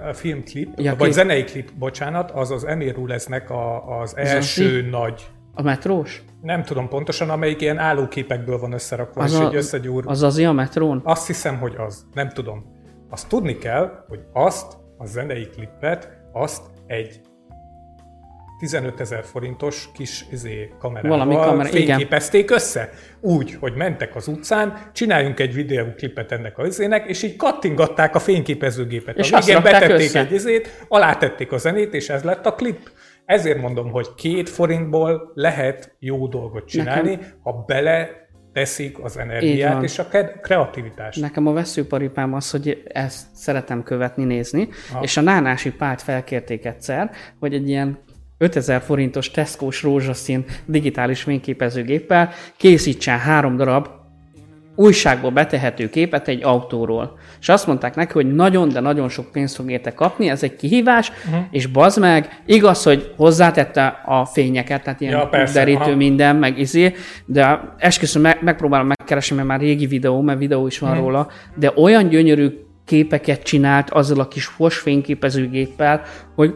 A filmklip, Ja, vagy klip. zenei klip, bocsánat, az az Emir Rulesnek a, az első nagy, A metrós? nem tudom pontosan, amelyik ilyen állóképekből van összerakva, Az és a- egy összegyúr. Az az a metrón? Azt hiszem, hogy az. Nem tudom. Azt tudni kell, hogy azt a zenei klippet, azt egy 15 ezer forintos kis izé, kamerával Valami kamera- igen. fényképezték össze. Úgy, hogy mentek az utcán, csináljunk egy videóklipet ennek a izének, és így kattingatták a fényképezőgépet. És a végén betették össze. egy izét, alátették a zenét, és ez lett a klip. Ezért mondom, hogy két forintból lehet jó dolgot csinálni, ha bele teszik az energiát és a kreativitást. Nekem a veszőparipám az, hogy ezt szeretem követni, nézni, és a Nánási Pált felkérték egyszer, hogy egy ilyen 5000 forintos Tesco-s rózsaszín digitális fényképezőgéppel készítsen három darab újságból betehető képet egy autóról. És azt mondták neki, hogy nagyon, de nagyon sok pénzt fog érte kapni, ez egy kihívás, uh-huh. és bazd meg, igaz, hogy hozzátette a fényeket, tehát ilyen Ja, persze, derítő aha. minden, meg izé, de esküszöm, meg, megpróbálom megkeresni, mert már régi videó, mert videó is van hmm. róla, de olyan gyönyörű képeket csinált azzal a kis fos fényképezőgéppel, hogy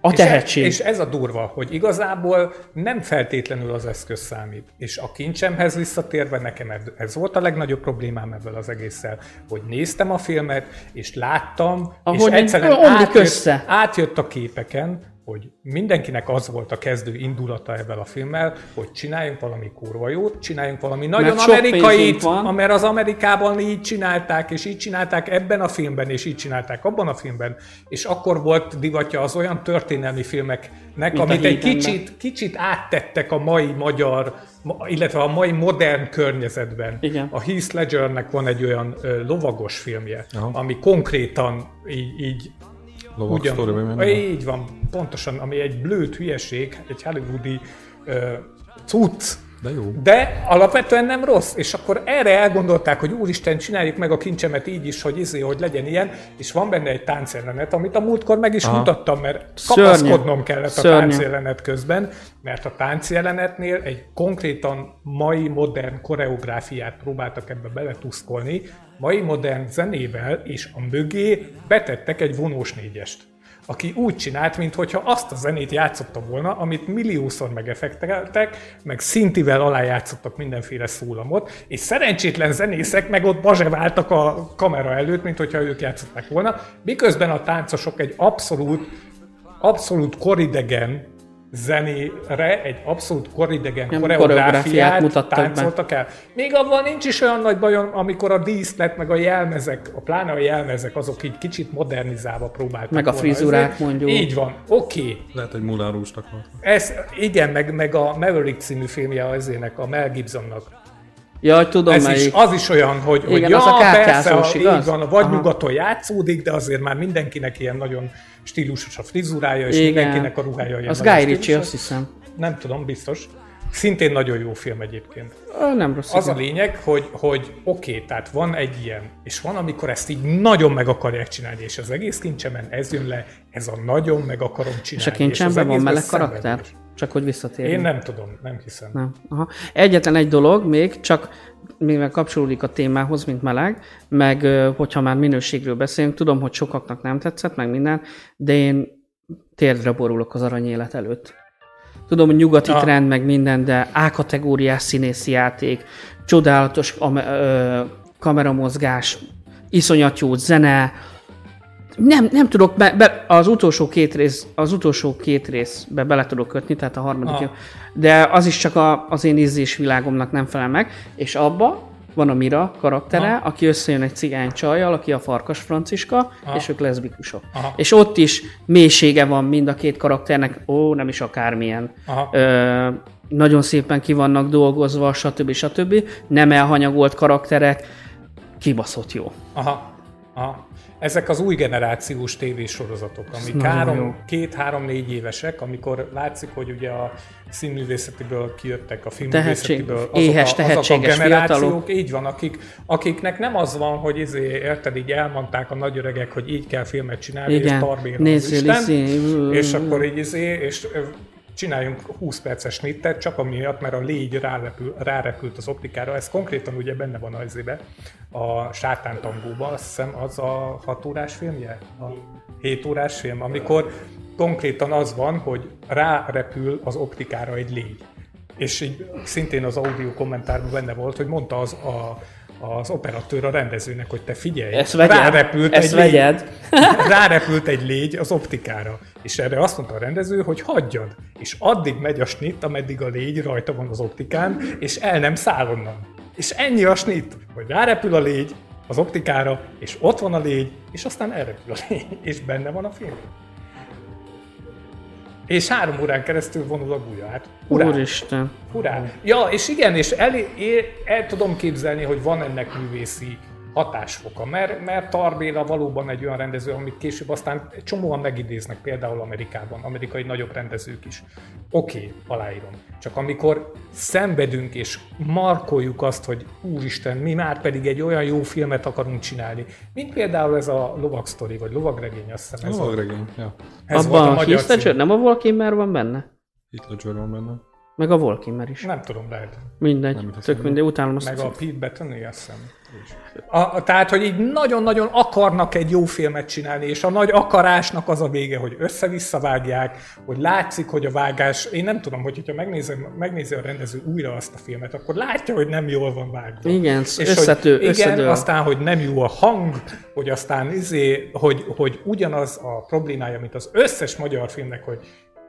a tehetség. És, és ez a durva, hogy igazából nem feltétlenül az eszköz számít. És a kincsemhez visszatérve nekem ez, volt a legnagyobb problémám ebből az egésszel, hogy néztem a filmet, és láttam, Ahogy és egyszerűen átjött, össze. átjött a képeken, hogy mindenkinek az volt a kezdő indulata ebben a filmmel, hogy csináljunk valami kurva jót, csináljunk valami nagyon sok amerikait, mert az Amerikában így csinálták, és így csinálták ebben a filmben, és így csinálták abban a filmben, és akkor volt divatja az olyan történelmi filmeknek, Mint amit egy kicsit, kicsit áttettek a mai magyar, ma- illetve a mai modern környezetben. Igen. A Heath Ledgernek van egy olyan ö, lovagos filmje, Aha. ami konkrétan így, így Lovag vagy minden? így van, pontosan, ami egy blőtt hülyeség, egy hollywoodi ö, cucc, De jó. de alapvetően nem rossz, és akkor erre elgondolták, hogy úristen, csináljuk meg a kincsemet így is, hogy izé, hogy legyen ilyen, és van benne egy táncjelenet, amit a múltkor meg is Aha. mutattam, mert kapaszkodnom kellett a táncjelenet közben, mert a táncjelenetnél egy konkrétan mai modern koreográfiát próbáltak ebbe beletuszkolni, mai modern zenével, és a mögé betettek egy vonós négyest aki úgy csinált, mintha azt a zenét játszotta volna, amit milliószor megeffekteltek, meg szintivel alájátszottak mindenféle szólamot, és szerencsétlen zenészek meg ott bazseváltak a kamera előtt, mint hogyha ők játszották volna, miközben a táncosok egy abszolút, abszolút koridegen zenére egy abszolút koridegen Nem, koreográfiát koreográfiát mutattak táncoltak el. Még abban nincs is olyan nagy bajom, amikor a díszlet, meg a jelmezek, a pláne a jelmezek, azok így kicsit modernizálva próbáltak Meg a volna frizurák, ezért. mondjuk. Így van, oké. Okay. Lehet, hogy Mulán Rústak volt. Ez, igen, meg, meg a Maverick című filmje ezének, a Mel Gibsonnak. Jaj, tudom Ez melyik. is, az is olyan, hogy, hogy Igen, ja, az a persze, a, igaz? így van, vagy Aha. nyugaton játszódik, de azért már mindenkinek ilyen nagyon stílusos a frizurája, és Igen. mindenkinek a ruhája ilyen Az Guy Ritchie, azt hiszem. Nem tudom, biztos. Szintén nagyon jó film egyébként. Nem rossz. Az a igen. lényeg, hogy, hogy oké, okay, tehát van egy ilyen, és van, amikor ezt így nagyon meg akarják csinálni, és az egész kincsemen ez jön le, ez a nagyon meg akarom csinálni. És a kincsemben van meleg karakter? szenvedés. Csak hogy visszatérjünk. Én nem tudom, nem hiszem. Nem. Aha. Egyetlen egy dolog még, csak mivel kapcsolódik a témához, mint meleg, meg hogyha már minőségről beszélünk, tudom, hogy sokaknak nem tetszett, meg minden, de én térdre borulok az aranyélet előtt. Tudom, hogy nyugati Ah. trend, meg minden, de A-kategóriás színészi játék, csodálatos ame- ö, kameramozgás, iszonyat jó zene, nem, nem tudok, be, be, az utolsó két rész, az utolsó két részbe bele tudok kötni, tehát a harmadik, Ah. de az is csak a, az én ízlésvilágomnak nem felel meg, és abba van a Mira karaktere, Ah. aki összejön egy cigány csajjal, aki a Farkas Franciska, Ah. és ők leszbikusok. Aha. És ott is mélysége van mind a két karakternek, ó, nem is akármilyen. Aha. Ö, nagyon szépen ki vannak dolgozva, stb. stb. Nem elhanyagolt karakterek, kibaszott jó. Aha, aha. Ezek az új generációs tévésorozatok, amik három, két, három, négy évesek, amikor látszik, hogy ugye a színművészetiből kijöttek, a filmművészetiből azok, éhes, a, azok a generációk, fiatalok. így van, akik, akiknek nem az van, hogy izé, érted, így elmondták a nagy öregek, hogy így kell filmet csinálni, és Igen, tarbéra az nézzél, Isten, izé, és akkor így izé, és csináljunk 20 perces snittet, csak amiatt, mert a légy rárepül, rárepült az optikára. Ez konkrétan ugye benne van az izébe, a sátántangóban, azt hiszem az a 6 órás filmje? A 7 órás film, amikor konkrétan az van, hogy rárepül az optikára egy légy. És így szintén az audio kommentárban benne volt, hogy mondta az a, az operatőr a rendezőnek, hogy te figyelj, Ezt vegyed, rárepült ezt egy légy, rárepült egy légy az optikára. És erre azt mondta a rendező, hogy hagyjad. És addig megy a snitt, ameddig a légy rajta van az optikán, és el nem száll onnan. És ennyi a snitt, hogy rárepül a légy az optikára, és ott van a légy, és aztán elrepül a légy, és benne van a film. És három órán keresztül vonul a gulyát. Urá! Úristen. Furán. Ja, és igen, és el, el, el tudom képzelni, hogy van ennek művészi hatásfoka, mert, mert Tarbéla valóban egy olyan rendező, amit később aztán csomóan megidéznek, például Amerikában, amerikai nagyobb rendezők is. Oké, okay, aláírom. Csak amikor szenvedünk és markoljuk azt, hogy úristen, mi már pedig egy olyan jó filmet akarunk csinálni, mint például ez a lovag sztori, vagy lovagregény, azt hiszem. Ez, Ez volt, regény. Ja. ez volt a Abban a magyar Heath nem a Volkimmer van benne? Itt Ledger van benne. Meg a Volkimmer is. Nem tudom, lehet. Mindegy, Nem tök mindegy, utálom azt Meg a a Pete Bettany, azt hiszem. A, a, tehát, hogy így nagyon-nagyon akarnak egy jó filmet csinálni, és a nagy akarásnak az a vége, hogy össze-vissza vágják, hogy látszik, hogy a vágás, én nem tudom, hogy hogyha megnézem, megnézi a rendező újra azt a filmet, akkor látja, hogy nem jól van vágva. Igen, és összető- hogy, igen, összedől. aztán, hogy nem jó a hang, hogy aztán izé, hogy, hogy ugyanaz a problémája, mint az összes magyar filmnek, hogy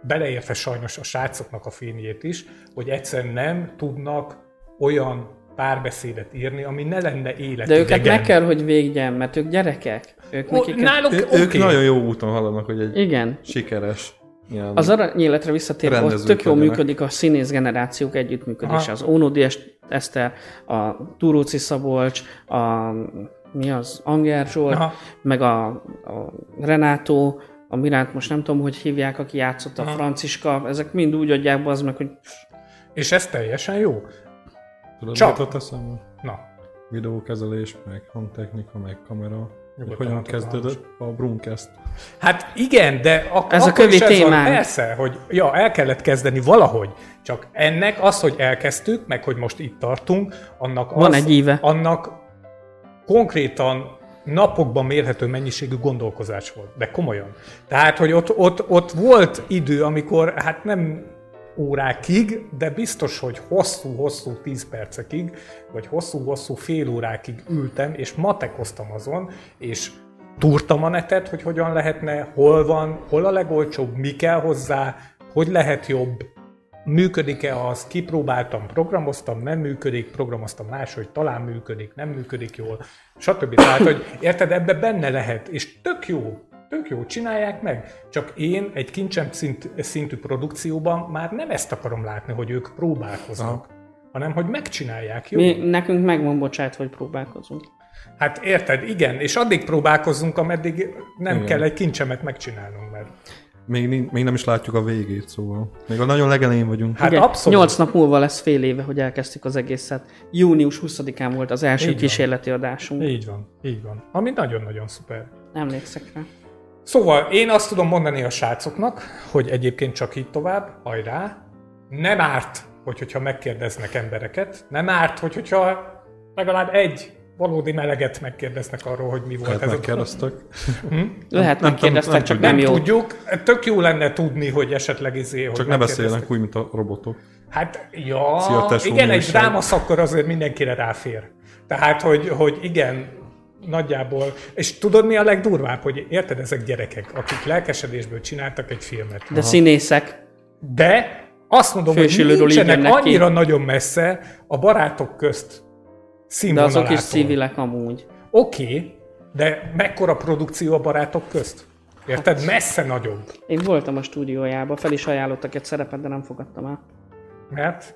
beleértve sajnos a srácoknak a filmjét is, hogy egyszerűen nem tudnak olyan párbeszédet írni, ami ne lenne életidegen. De őket meg kell, hogy végjen, mert ők gyerekek. Ők Ó, nekik... náluk Ő. Ők nagyon jó úton haladnak, hogy egy Igen. sikeres ilyen... Az aranyéletre visszatérve, ott tök jól működik a színész generációk együttműködése. Aha. Az Ónodi Eszter, a Turóci Szabolcs, a mi az, Anger Zsolt, Aha. meg a, a Renátó, a Miránt most nem tudom, hogy hívják, aki játszott a Aha. Franciska, ezek mind úgy adják be az meg, hogy És ez teljesen jó. Tudod, Csak. mit ott eszembe? Na, Videókezelés, meg hangtechnika, meg kamera. Hogy Nyugodtan hogyan kezdődött a Brumcast? Hát igen, de ak- Ez a akkor kövi is ez van. témánk. Persze, hogy ja, el kellett kezdeni valahogy. Csak ennek az, hogy elkezdtük, meg hogy most itt tartunk, annak Van az, egy íve. Annak konkrétan napokban mérhető mennyiségű gondolkozás volt, de komolyan. Tehát, hogy ott, ott, ott volt idő, amikor hát nem órákig, de biztos, hogy hosszú-hosszú 10 percekig, vagy hosszú-hosszú fél órákig ültem, és matekoztam azon, és túrtam a netet, hogy hogyan lehetne, hol van, hol a legolcsóbb, mi kell hozzá, hogy lehet jobb, működik-e az, kipróbáltam, programoztam, nem működik, programoztam máshogy, talán működik, nem működik jól, stb. Tehát, hogy érted, ebbe benne lehet, és tök jó, tök jó, csinálják meg. Csak én egy kincsem szint, szintű produkcióban már nem ezt akarom látni, hogy ők próbálkoznak, Aha. hanem hogy megcsinálják, jó? mi, nekünk meg van bocsát, hogy próbálkozunk. Hát érted, igen, és addig próbálkozzunk, ameddig nem Igen. kell egy kincsemet megcsinálnunk, mert még, még nem is látjuk a végét, szóval még a nagyon legelején vagyunk. Hát Igen, abszolút. 8 nap múlva lesz fél éve, hogy elkezdtük az egészet. Június 20-án volt az első Így van. kísérleti adásunk. Így van, így van. Ami nagyon-nagyon szuper. Emlékszek rá. Szóval én azt tudom mondani a srácoknak, hogy egyébként csak így tovább, hajrá. Nem árt, hogy, hogyha megkérdeznek embereket, nem árt, hogy, hogyha legalább egy valódi meleget megkérdeznek arról, hogy mi volt Tehát ez a megkérdeztek. Lehet nem- megkérdeztek, nem csak tudjuk. nem Nem jó. tudjuk. Tök jó lenne tudni, hogy esetleg izé, hogy Csak ne beszéljenek úgy, mint a robotok. Hát, ja, Szia, tesó, igen, egy műsor. dráma szakkor azért mindenkire ráfér. Tehát, hogy, hogy igen, nagyjából, és tudod mi a legdurvább, hogy érted, ezek gyerekek, akik lelkesedésből csináltak egy filmet. De színészek. De azt mondom, hogy Fősülőről így nincsenek annyira nagyon messze a barátok közt De azok is civilek amúgy. Oké, okay, de mekkora produkció a barátok közt? Érted? Hát- Messze nagyobb. Én voltam a stúdiójában, fel is ajánlottak egy szerepet, de nem fogadtam el. Mert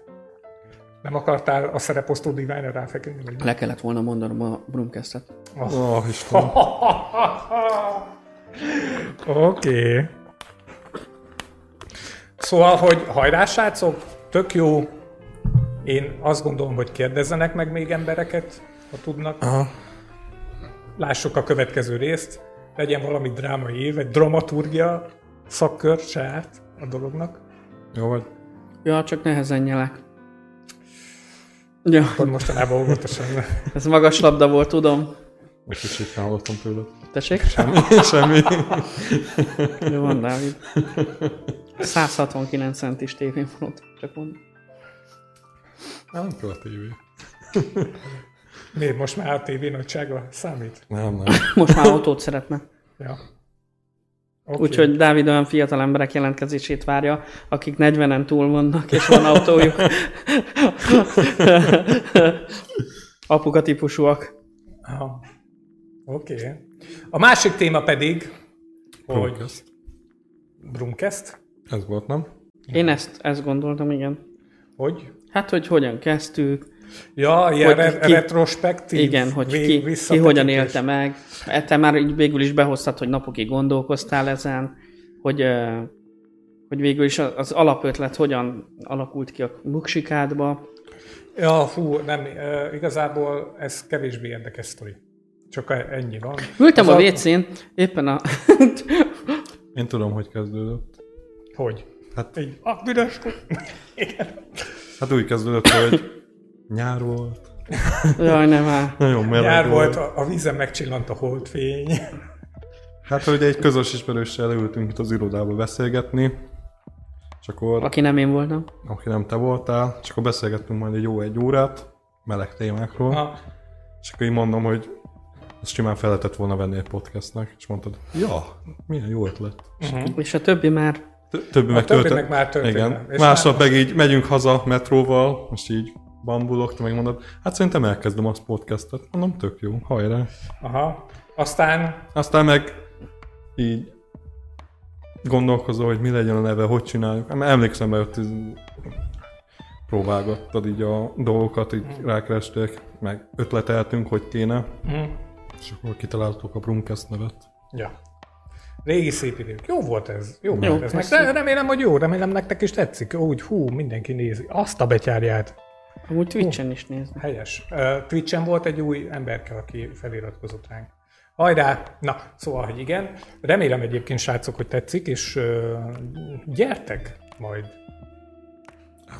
nem akartál a szereposztó diványra ráfeküdni? Le kellett volna mondanom a Brumcastet. Ó, oh, Istenem. Oké. Okay. Szóval, hogy hajrá, srácok, tök jó. Én azt gondolom, hogy kérdezzenek meg még embereket, ha tudnak. Aha. Lássuk a következő részt. Legyen valami drámai év, egy dramaturgia szakkör saját a dolognak. Jó vagy? Ja, csak nehezen nyelek. Ja, Akkor mostanában óvatosan. ez magas labda volt, tudom. Most is itt hallottam tőled. Tessék? Semmi. Jó van, Dávid. 169 centis ott, csak mondom. Nem kell a tévé. Miért most már a tévé nagysága számít? Nem, nem. Most már autót szeretne. Ja. Okay. Úgyhogy Dávid olyan fiatal emberek jelentkezését várja, akik 40-en túl vannak, és van autójuk. Apuka típusúak. Oké. Okay. A másik téma pedig, hogy Brumcast. Brumcast, Ez volt, nem? Én ezt, ezt gondoltam, igen. hogy Hát, hogy hogyan kezdtük, Ja, ilyen Hogy re- ki- retrospektív. igen, hogy ki, ki hogyan élte meg. Te már így végül is behoztad, hogy napokig gondolkoztál ezen, hogy, hogy végül is az alapötlet hogyan alakult ki a muksikádba. Ja, fú, nem, igazából ez kevésbé érdekes sztori. Csak e- ennyi van. Ültem Az a WC-n, éppen a... Én tudom, hogy kezdődött. Hogy? Hát, Így, ah, büdös. Igen. Hát úgy kezdődött, hogy nyár volt. Jaj, nem áll. Nagyon meleg Nyár volt, a, a vízen megcsillant a holdfény. Hát, hogy egy közös ismerőssel ültünk itt az irodába beszélgetni, és akkor, Aki nem én voltam. aki nem te voltál, és akkor beszélgettünk majd egy jó egy órát, meleg témákról, Na, és akkor így mondom, hogy ezt simán fel lehetett volna venni egy podcastnak, és mondtad, ja, milyen jó ötlet. És a többi már Többi meg meg már történelem. Igen. És Másnap meg így megyünk haza metróval, most így bambulok, te meg mondod, hát szerintem elkezdem azt podcastet. Mondom, tök jó, hajrá. aha. Aztán Aztán meg így gondolkozol, hogy mi legyen a neve, hogy csináljuk. Em- Emlékszem, mert ott próbálgattad így a dolgokat, így rákeresték, meg ötleteltünk, hogy kéne, mm, és akkor kitaláltuk a Brumcast nevet. Ja. Régi szép idők. Jó volt ez. Jó, Jó, volt ez. Meg remélem, hogy jó. Remélem nektek is tetszik. Úgy, hú, mindenki nézi. Azt a betyárját. amúgy Twitch-en is nézni. Helyes. Uh, Twitch-en volt egy új emberke, aki feliratkozott ránk. Hajrá! Na, szóval, hogy igen. Remélem egyébként, srácok, hogy tetszik, és uh, gyertek majd.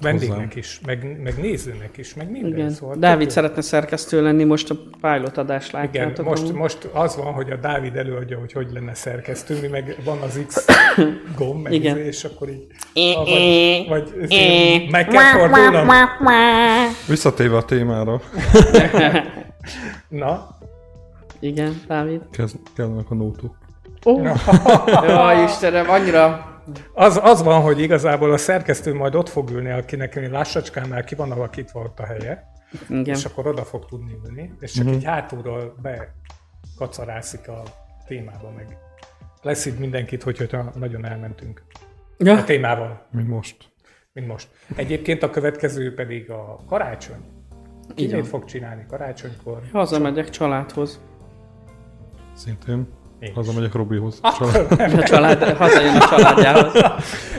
Vendégnek hozzám. is, meg, meg nézőnek is, meg minden. Igen. Szóval Dávid tök jó. szeretne szerkesztő lenni, most a pilot adást Igen, látjátok. most, amúgy. most az van, hogy a Dávid előadja, hogy hogy lenne szerkesztő, mi meg van az X gomb, meg Igen. izé, és akkor így, ah, vagy, vagy izé, meg kell fordulnom. Visszatérve a témára, Na, Igen, Dávid. kezd, kellenek a nótok. Ó, Jaj, Istenem, annyira... az, az van, hogy igazából a szerkesztő majd ott fog ülni, akinek mi lassacskánál ki van alakítva ott a helye, Igen. és akkor oda fog tudni ülni, és csak így hátulról be kacarászik a témába, meg lesz itt mindenkit, hogy, hogyha nagyon elmentünk a Ja, témával. Mint most. mint most. Egyébként a következő pedig a karácsony. Ki Így van. mit fog csinálni karácsonykor? hazamegyek családhoz. Szintén. Én Hazamegyek Robihoz. A család, hazajön a családjához.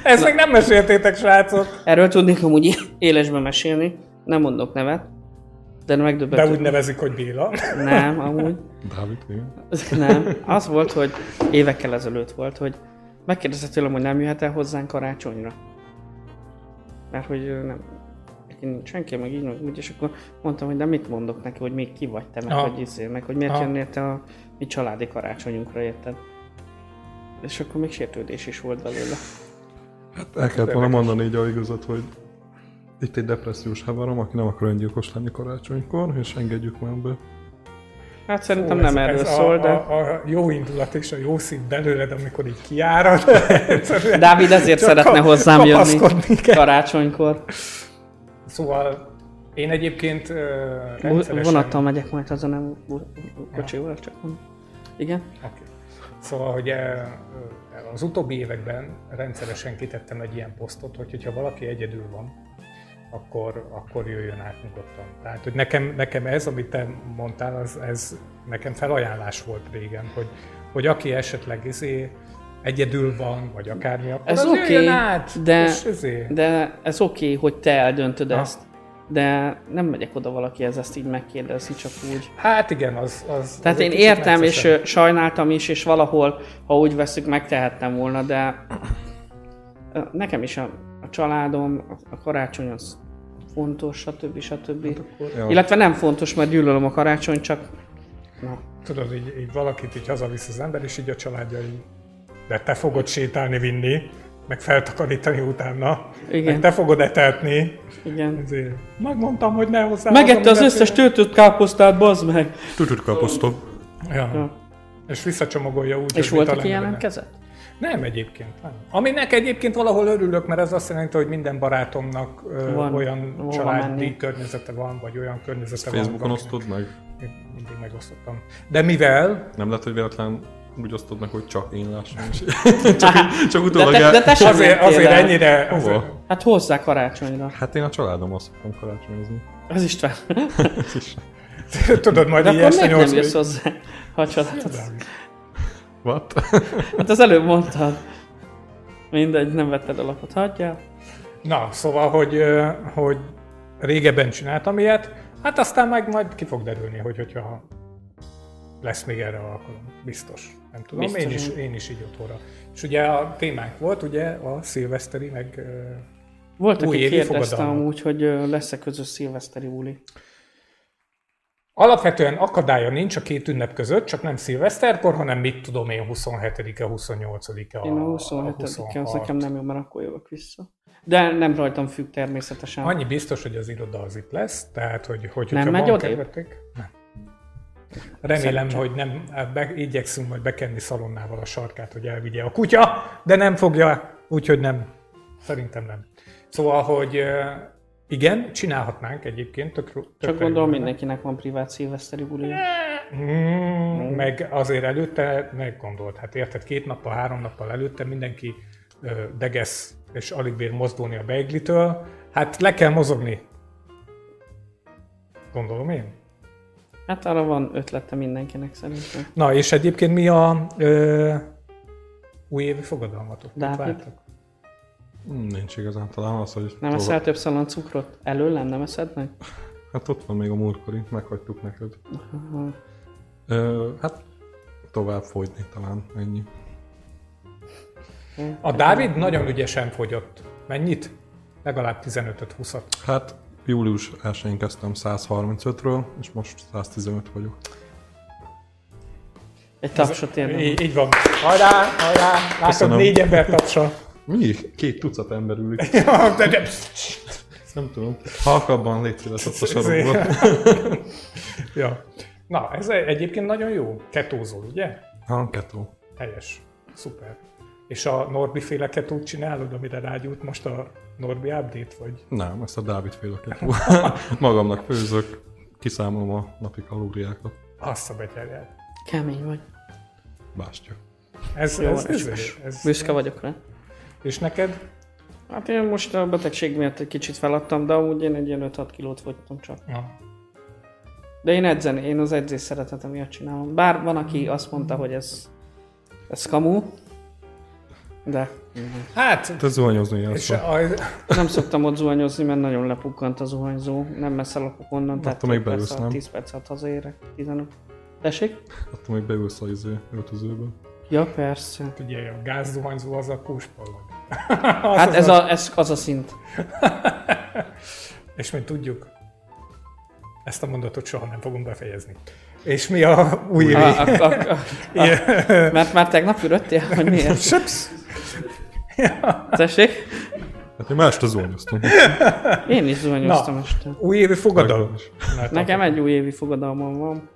Ezt még nem meséltétek, srácok. Erről tudnék amúgy élesben mesélni. Nem mondok nevet. De De megdöbbentő. úgy nevezik, hogy Béla. Nem, amúgy. Dávid, igen. Nem. Az volt, hogy évekkel ezelőtt volt, hogy megkérdezte tőlem, hogy nem jöhet el hozzánk karácsonyra. Mert hogy nem, nincs senki, meg így, meg úgy, és akkor mondtam, hogy de mit mondok neki, hogy még ki vagy te, meg, Aha. hogy, izé, meg hogy miért Aha. jönnél te a mi családi karácsonyunkra, érted? És akkor még sértődés is volt belőle. El kellett volna mondani így a igazat, hogy itt egy depressziós haverom, aki nem akar öngyilkos lenni karácsonykor, és engedjük már be. Hát szerintem Ó, nem ez- erről ez szól, a, de... A, a jó indulat és a jó szív belőled, amikor így kiárad. Dávid ezért szeretne hozzám jönni kell. karácsonykor. Szóval én egyébként uh, Vonattal rendszeresen... megyek majd haza, nem kocsival, csak mondom. Igen? Okay. Szóval, hogy az utóbbi években rendszeresen kitettem egy ilyen posztot, hogy hogyha valaki egyedül van, akkor, akkor jöjjön át nyugodtan. Tehát, hogy nekem, nekem ez, amit te mondtál, az, ez nekem felajánlás volt régen, hogy, hogy aki esetleg izé egyedül van, vagy akármi, akkor Ez az oké, jöjjön át, de- és izé. De ez oké, okay, hogy te eldöntöd Ha. ezt. De nem megyek oda valakihez ezt így megkérdezni, csak úgy. Hát igen, az... az Tehát az én értem, és sajnáltam is, és valahol, ha úgy veszük, megtehettem volna, de nekem is a, a családom, a, a karácsony az fontos, stb. stb. Ja. Illetve nem fontos, mert gyűlölöm a karácsony, csak na, Tudod, így, így valakit így hazavisz az ember, és így a családja így, de te fogod sétálni, vinni, meg feltakarítani utána, Igen. meg te fogod etetni. igen. Ezért megmondtam, hogy ne hozzá. Megette az összes töltött káposztát, bazd meg! Tutud kaposztok. Ja. Ja. És visszacsomagolja úgy, És hogy volt, mit aki lenne benne. jelentkezett? Nem egyébként. Nem. Aminek egyébként valahol örülök, mert ez azt jelenti, hogy minden barátomnak ö, Van, olyan családi menni. környezete van, vagy olyan környezete Facebookon van. osztod meg? Én Mindig megosztottam. De mivel Nem lehet, hogy véletlen úgy osztod meg, hogy csak én lássam. és csak, csak De utólag te, el... de te sem azért, azért el. ennyire... Hova? Azért, Hát hozzá karácsonyra. Hát én a családommal szoktam karácsonyozni. Az István. Ez is. tudod, majd De így akkor este nem jössz hozzá, ha a családod? What? Hát az előbb mondtad. Mindegy, nem vetted a lapot, hagyjál. Na, szóval, hogy, hogy régebben csináltam ilyet, hát aztán meg majd ki fog derülni, hogy hogyha lesz még erre alkalom. Biztos. Nem tudom, Biztos, én, is, én is így otthonra. És ugye a témánk volt, ugye a szilveszteri, meg Volt, aki kérdezte amúgy, hogy lesz-e közös szilveszteri buli. Alapvetően akadálya nincs a két ünnep között, csak nem szilveszterkor, hanem mit tudom én, 27-e, 28-e. Én a 27 az nekem nem jó, mert akkor jövök vissza. De nem rajtam függ természetesen. Annyi biztos, hogy az iroda az itt lesz, tehát hogy, hogy Nem hogyha megy odébb? kedvetek, nem. Remélem, Szerintem. hogy nem, be, igyekszünk majd bekenni szalonnával a sarkát, hogy elvigye a kutya, de nem fogja, úgyhogy nem. Szerintem nem. Szóval, hogy igen, csinálhatnánk egyébként. Tök, tök Csak gondolom mindenkinek van privát szilveszteri buli. Mm, meg azért előtte meggondolt, hát érted, két nappal, három nappal előtte mindenki ö, degesz és alig bír mozdulni a beiglitől, hát le kell mozogni. Gondolom én. Hát arra van ötlete mindenkinek szerintem. Na, és egyébként mi a ö, újévi fogadalmatok? Dávid? Hmm, Nincs igazán talán az, hogy... Nem eszel több szalon cukrot? Előlem nem eszed meg? Hát ott van még a múltkori, meghagytuk neked. Ö, hát tovább fogyni talán, ennyi. A Dávid nagyon ügyesen fogyott. Mennyit? Legalább 15-20-at. Hát július 1-én kezdtem 135-ről, és most 115 vagyok. Egy tapsot érdemel. Így, így van. Hajrá, hajrá! Látod, Köszönöm. négy ember tapsa. Mi? Két tucat ember ül. Ja, de, de, nem tudom. Halkabban ott a sarokban. ja. Na, ez egyébként nagyon jó. Ketózol, ugye? Ha, kettő. Helyes. Szuper. És a Norbi féle ketót csinálod, amire rágyújt most a Norbi update, vagy? Nem, ezt a Dávid fél kettő. Magamnak főzök, kiszámolom a napi kalóriákat. Azt a betyárját. Kemény vagy. Bástya. Ez, Jó, ez, ez, ez, ez, ez, Büszke vagyok rá. És neked? Hát én most a betegség miatt egy kicsit feladtam, de amúgy én egy ilyen 5-6 kilót fogytam csak. Ja. De én edzeni, én az edzés szeretetem miatt csinálom. Bár van, aki azt mondta, hogy ez Ez kamu. De Hát, Te zuhanyozni és jársz. a, nem szoktam ott zuhanyozni, mert nagyon lepukkant a zuhanyzó. Nem messze lakok onnan, tehát még 10 perc beülsz, nem? 10 perc alatt hazaérek. 15. Tessék? Attól még beülsz a izé, öltözőbe. Ja, persze. ugye a gázzuhanyzó az a kúspallag. Hát ez, a, ez az a szint. És mint tudjuk, ezt a mondatot soha nem fogom befejezni. És mi a új A, évi? a, a, a, a, mert már tegnap üröttél, vagy miért? Tessék? Hát mi mást zuhanyoztunk. Én is zuhanyoztam este. Új évi fogadalom. Nekem egy újévi fogadalmam van.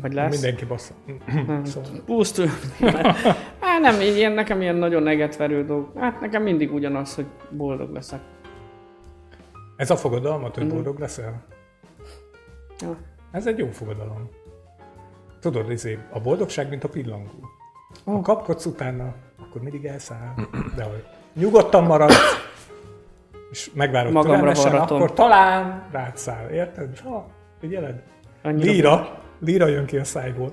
Vagy lesz? Mindenki bassza. Szóval. Pusztul. Hát nem, így ilyen, nekem ilyen nagyon negetverő dolg. Hát nekem mindig ugyanaz, hogy boldog leszek. Ez a fogadalmat, hogy Mhm. boldog leszel? Ja. Ez egy jó fogadalom. Tudod, izé, a boldogság, mint a pillangó. Ha Ó. kapkodsz utána, akkor mindig elszáll. De ha nyugodtan maradsz, és megvárod Magamra varratom. akkor talán rád száll. Érted? És ha, figyeled? Annyira Líra. Líra jön ki a szájból.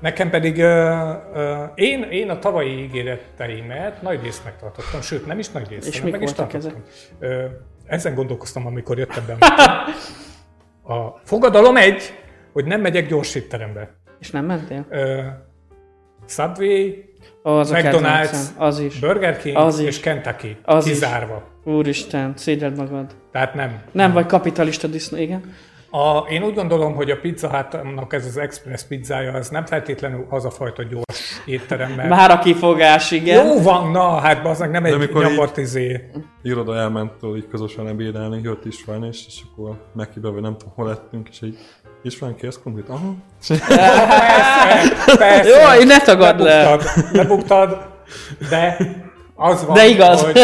Nekem pedig ö, ö, én, én a tavalyi ígéreteimet nagy részt megtartottam, sőt nem is nagy részt, És hanem meg is tartottam. Ö, ezen gondolkoztam, amikor jöttem be. A fogadalom egy, hogy nem megyek gyors étterembe. És nem mentél? Ö, Subway, Az a McDonald's. Az is. Burger King Az is. és Kentucky. Az is. kizárva. Úristen, szégyed magad. Tehát nem. Nem vagy kapitalista disznó, igen? A, én úgy gondolom, hogy a Pizza Hut-nak ez az express pizzája, az nem feltétlenül az a fajta gyors étterem, mert Már a kifogás, igen. Jó van, na, hát az nem egy nyomort izé. Iroda elment tőle így közösen ebédelni, jött István is, és akkor mekibe, vagy nem tudom, hol lettünk, és így István kérsz krumplit? Aha. Persze, persze. Jó, ne tagad le. Lebuktad, de az van, De igaz. hogy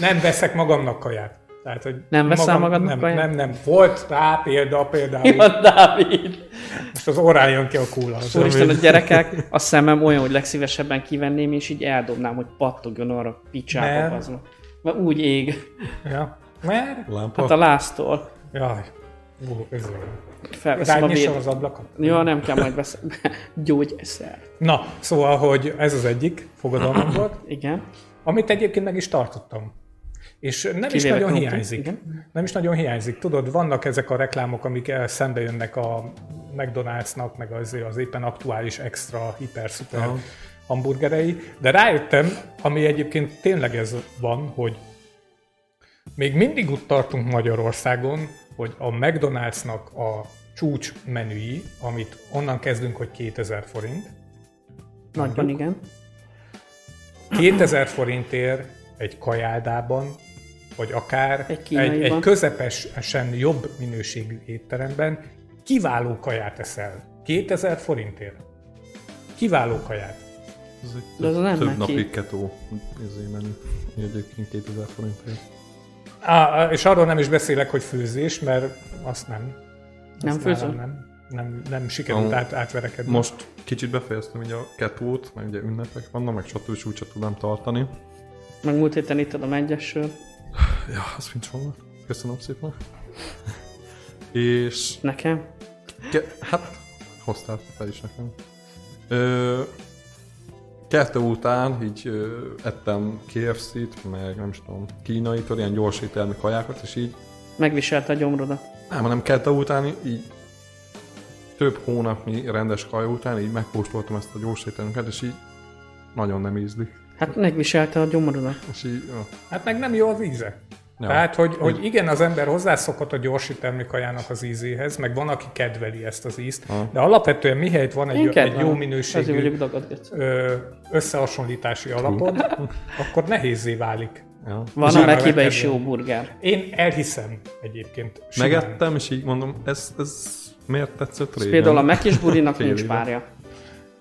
nem veszek magamnak kaját. Tehát, hogy Nem veszel magam, magadnak nem, kaját? Nem, nem. Volt rá példa például, Jó, Dávid. most az orrán jön ki a kúla. Az Úristen, a gyerekek, a szemem olyan, hogy legszívesebben kivenném, és így eldobnám, hogy pattogjon arra a picsába. Mert? Az. Mert úgy ég. Ja. Mert? Lámpa? Hát a láztól. Jaj. Ó, ez olyan. Felveszem a Rányissam véd. az ablakot? Jó, nem kell majd veszem. Gyógyszer. Na, szóval, hogy ez az egyik fogadalmam volt, Igen. amit egyébként meg is tartottam. És nem is Kivéve nagyon krumpli, hiányzik. igen. Nem is nagyon hiányzik. Tudod, vannak ezek a reklámok, amik szembe jönnek a McDonald'snak, meg az, az éppen aktuális extra, hiper-szuper Aha. hamburgerei, de rájöttem, ami egyébként tényleg ez van, hogy még mindig úgy tartunk Magyarországon, hogy a McDonald'snak a csúcs menüi, amit onnan kezdünk, hogy 2000 forint, Nagyban igen. 2000 forintért egy kajáldában, vagy akár Egy egy, egy közepesen jobb minőségű étteremben kiváló kaját eszel. 2000 forintért. Kiváló kaját. Ez egy De az több, nem több neki. napi ketó izé menü. Egyébként 2000 forintért. Á, és arról nem is beszélek, hogy főzés, mert azt nem. Nem Azt főzöl? nálam Nem, nem, nem sikerült át, átverekedni. Most kicsit befejeztem ugye a ketót, meg ugye ünnepek vannak, meg stb. és úgyse tudám tartani. Meg múlt héten ittad a megyesről. Ja, az nincs volna. Köszönöm szépen. és Nekem? Ke- hát, hoztál fel is nekem. Ö, kettő után így ö, ettem KFC-t, meg nem is tudom, kínaitól, ilyen gyors ételmi kajákat, és így, Megviselte a gyomrodat. nem, hanem kettő után így több hónapnyi rendes kaja után így megkóstoltam ezt a gyors ételmünket, és így nagyon nem ízlik. Hát megviselte a gyomrodat. És így, ja. Hát meg nem jó az íze. Ja. Tehát, hogy, hogy igen, az ember hozzászokott a gyorsítelmi kajának az ízéhez, meg van, aki kedveli ezt az ízt, Ha. de alapvetően mihelyt van egy, egy jó minőségű összehasonlítási alapod, akkor nehézé válik. ja. Van És a már Mekibe is jó burger. Én elhiszem egyébként. simán. Megettem, és így mondom, ez, ez miért tetszett régen? például a Mekis burinak nincs párja.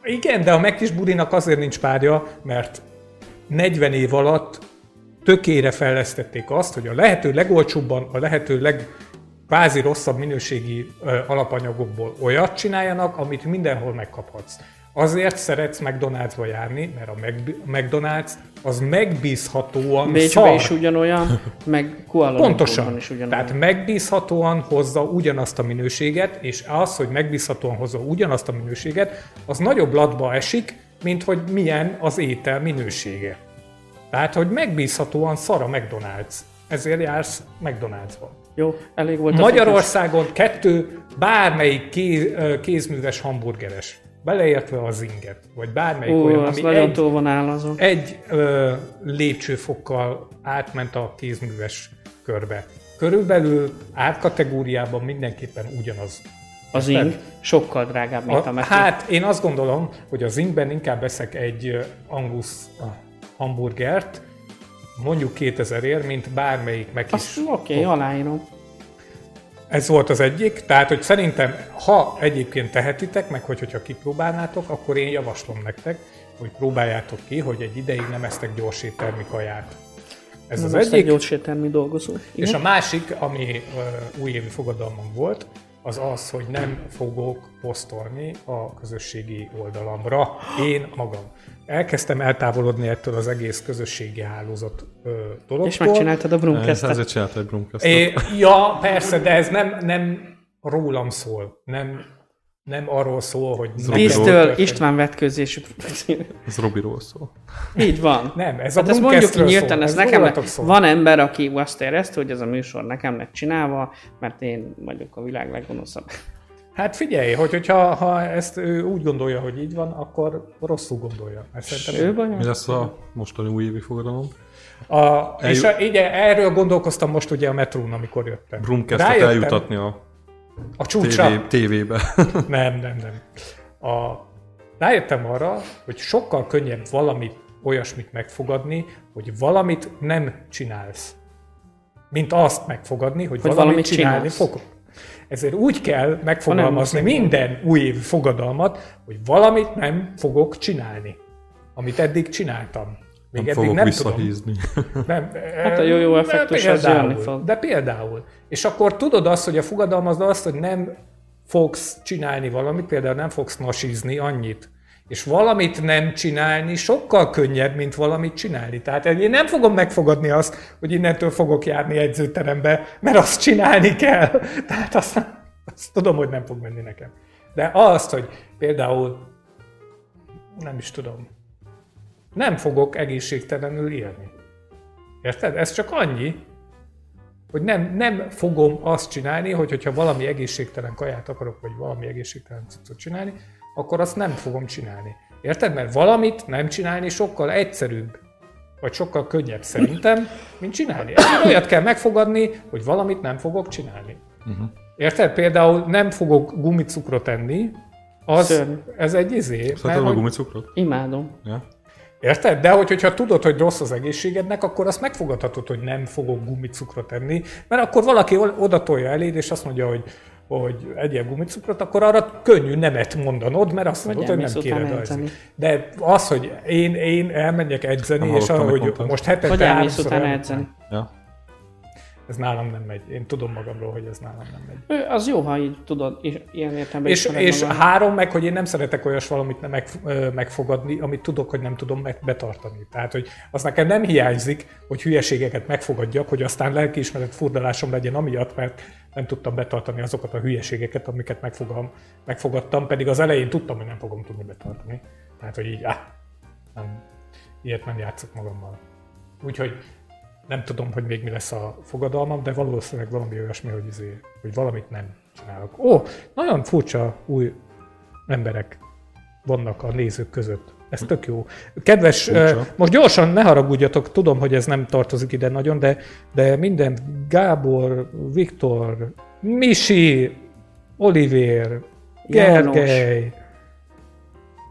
Igen, de a megkis budinak azért nincs párja, mert 40 év alatt tökére fejlesztették azt, hogy a lehető legolcsóbban, a lehető leg kvázi rosszabb minőségi alapanyagokból olyat csináljanak, amit mindenhol megkaphatsz. Azért szeretsz McDonald'sba járni, mert a McDonald's az megbízhatóan Bécsben szar. is ugyanolyan, meg Kuala Pontosan. Is ugyanolyan. Tehát megbízhatóan hozza ugyanazt a minőséget, és az, hogy megbízhatóan hozza ugyanazt a minőséget, az nagyobb latba esik, mint hogy milyen az étel minősége. Tehát, hogy megbízhatóan szar a McDonald's. Ezért jársz McDonald'sba. Jó, elég volt Magyarországon kettő bármelyik kéz, kézműves hamburgeres. Beleértve az inget, vagy bármelyik Ó, olyan, az ami egy, van állazó. egy ö, lépcsőfokkal átment a kézműves körbe. Körülbelül árkategóriában mindenképpen ugyanaz. Az Érted? ing sokkal drágább, mint a, A, Meti. hát én azt gondolom, hogy az ingben inkább veszek egy Angus hamburgert, mondjuk 2000 ér, mint bármelyik meg is. Oké, okay, aláírom. Ez volt az egyik, tehát hogy szerintem, ha egyébként tehetitek, meg hogy, hogyha kipróbálnátok, akkor én javaslom nektek, hogy próbáljátok ki, hogy egy ideig nem esztek gyors éttermi kaját. Ez Nem az az egy egyik. gyors éttermi dolgozó. És Igen? a másik, ami uh, újévi fogadalmam volt, az az, hogy nem fogok posztolni a közösségi oldalamra én magam. Elkezdtem eltávolodni ettől az egész közösségi hálózat uh, dologtól. És megcsináltad a Ez, Brumcast-et. ezért csinálta egy Brumcastot. É, ja, persze, de ez nem, nem rólam szól. Nem, nem arról szól, hogy... történt. István vetkőzésű. Ez Robiról szól. Így van. Nem, ez a Hát ezt mondjuk ki nyíltan, szól, ez ez nekem rólatok le, szól. van ember, aki azt érezte, hogy ez a műsor nekem lett csinálva, mert én vagyok a világ leggonoszabb. Hát figyelj, hogy, hogyha ha ezt ő úgy gondolja, hogy így van, akkor rosszul gondolja. Mert szerintem Ő baj? Mi lesz a mostani újévi fogadalom? A, és Elju- a, igen, erről gondolkoztam most ugye a metrón, amikor jöttem. Brumcastot Rájöttem eljutatni a A csúcsra. TV, tévébe. Nem, nem, nem. A, rájöttem arra, hogy sokkal könnyebb valamit, olyasmit megfogadni, hogy valamit nem csinálsz. Mint azt megfogadni, hogy, Hogy valamit, valamit csinálni csinálsz. fogok. Ezért úgy kell megfogalmazni minden újévi fogadalmat, hogy valamit nem fogok csinálni. Amit eddig csináltam. Még Nem eddig fogok nem tudom. visszahízni. Nem, Hát a jó-jó de effektus az jönni fog. De például. És akkor tudod azt, hogy a fogadalmazd azt, hogy nem fogsz csinálni valamit, például nem fogsz nasizni annyit. És valamit nem csinálni sokkal könnyebb, mint valamit csinálni. Tehát én nem fogom megfogadni azt, hogy innentől fogok járni edzőterembe, mert azt csinálni kell. Tehát azt, azt tudom, hogy nem fog menni nekem. De azt, hogy például nem is tudom, nem fogok egészségtelenül élni. Érted? Ez csak annyi, hogy nem, nem fogom azt csinálni, hogy hogyha valami egészségtelen kaját akarok, vagy valami egészségtelen cuccot csinálni, akkor azt nem fogom csinálni. Érted? Mert valamit nem csinálni sokkal egyszerűbb, vagy sokkal könnyebb szerintem, mint csinálni. Ezért olyat kell megfogadni, hogy valamit nem fogok csinálni. Uh-huh. Érted? Például nem fogok gumicukrot enni, az, ez egy izé. Szeretem a gumicukrot? Imádom. Ja. Érted? De hogy, hogyha tudod, hogy rossz az egészségednek, akkor azt megfogadhatod, hogy nem fogok gumicukrot enni, mert akkor valaki oda tolja eléd, és azt mondja, hogy hogy egyél gumicukrot, akkor arra könnyű nemet mondanod, mert azt mondod, hogy nem kéred edzeni. De az, hogy én, én elmenjek edzeni, Nem és hallottam, arra, mit hogy mondtad. most hetente Hogy elmész utána edzeni. ja. Ez nálam nem megy. Én tudom magamról, hogy ez nálam nem megy. Az jó, ha így tudod, és ilyen értelemben És, és három meg, hogy én nem szeretek olyas valamit nem meg, megfogadni, amit tudok, hogy nem tudom meg, betartani. Tehát, hogy az nekem nem hiányzik, hogy hülyeségeket megfogadjak, hogy aztán lelkiismeret furdalásom legyen amiatt, mert nem tudtam betartani azokat a hülyeségeket, amiket megfogam, megfogadtam, pedig az elején tudtam, hogy nem fogom tudni betartani. Tehát, hogy így, áh, nem, ilyet nem játszok magammal. Úgyhogy nem tudom, hogy még mi lesz a fogadalmam, de valószínűleg valami olyasmi, hogy, izé, hogy valamit nem csinálok. Ó, nagyon furcsa új emberek vannak a nézők között. Ez tök jó. Kedves, Furcsa. most gyorsan ne haragudjatok, tudom, hogy ez nem tartozik ide nagyon, de, de minden Gábor, Viktor, Misi, Olivér, János. Gergely,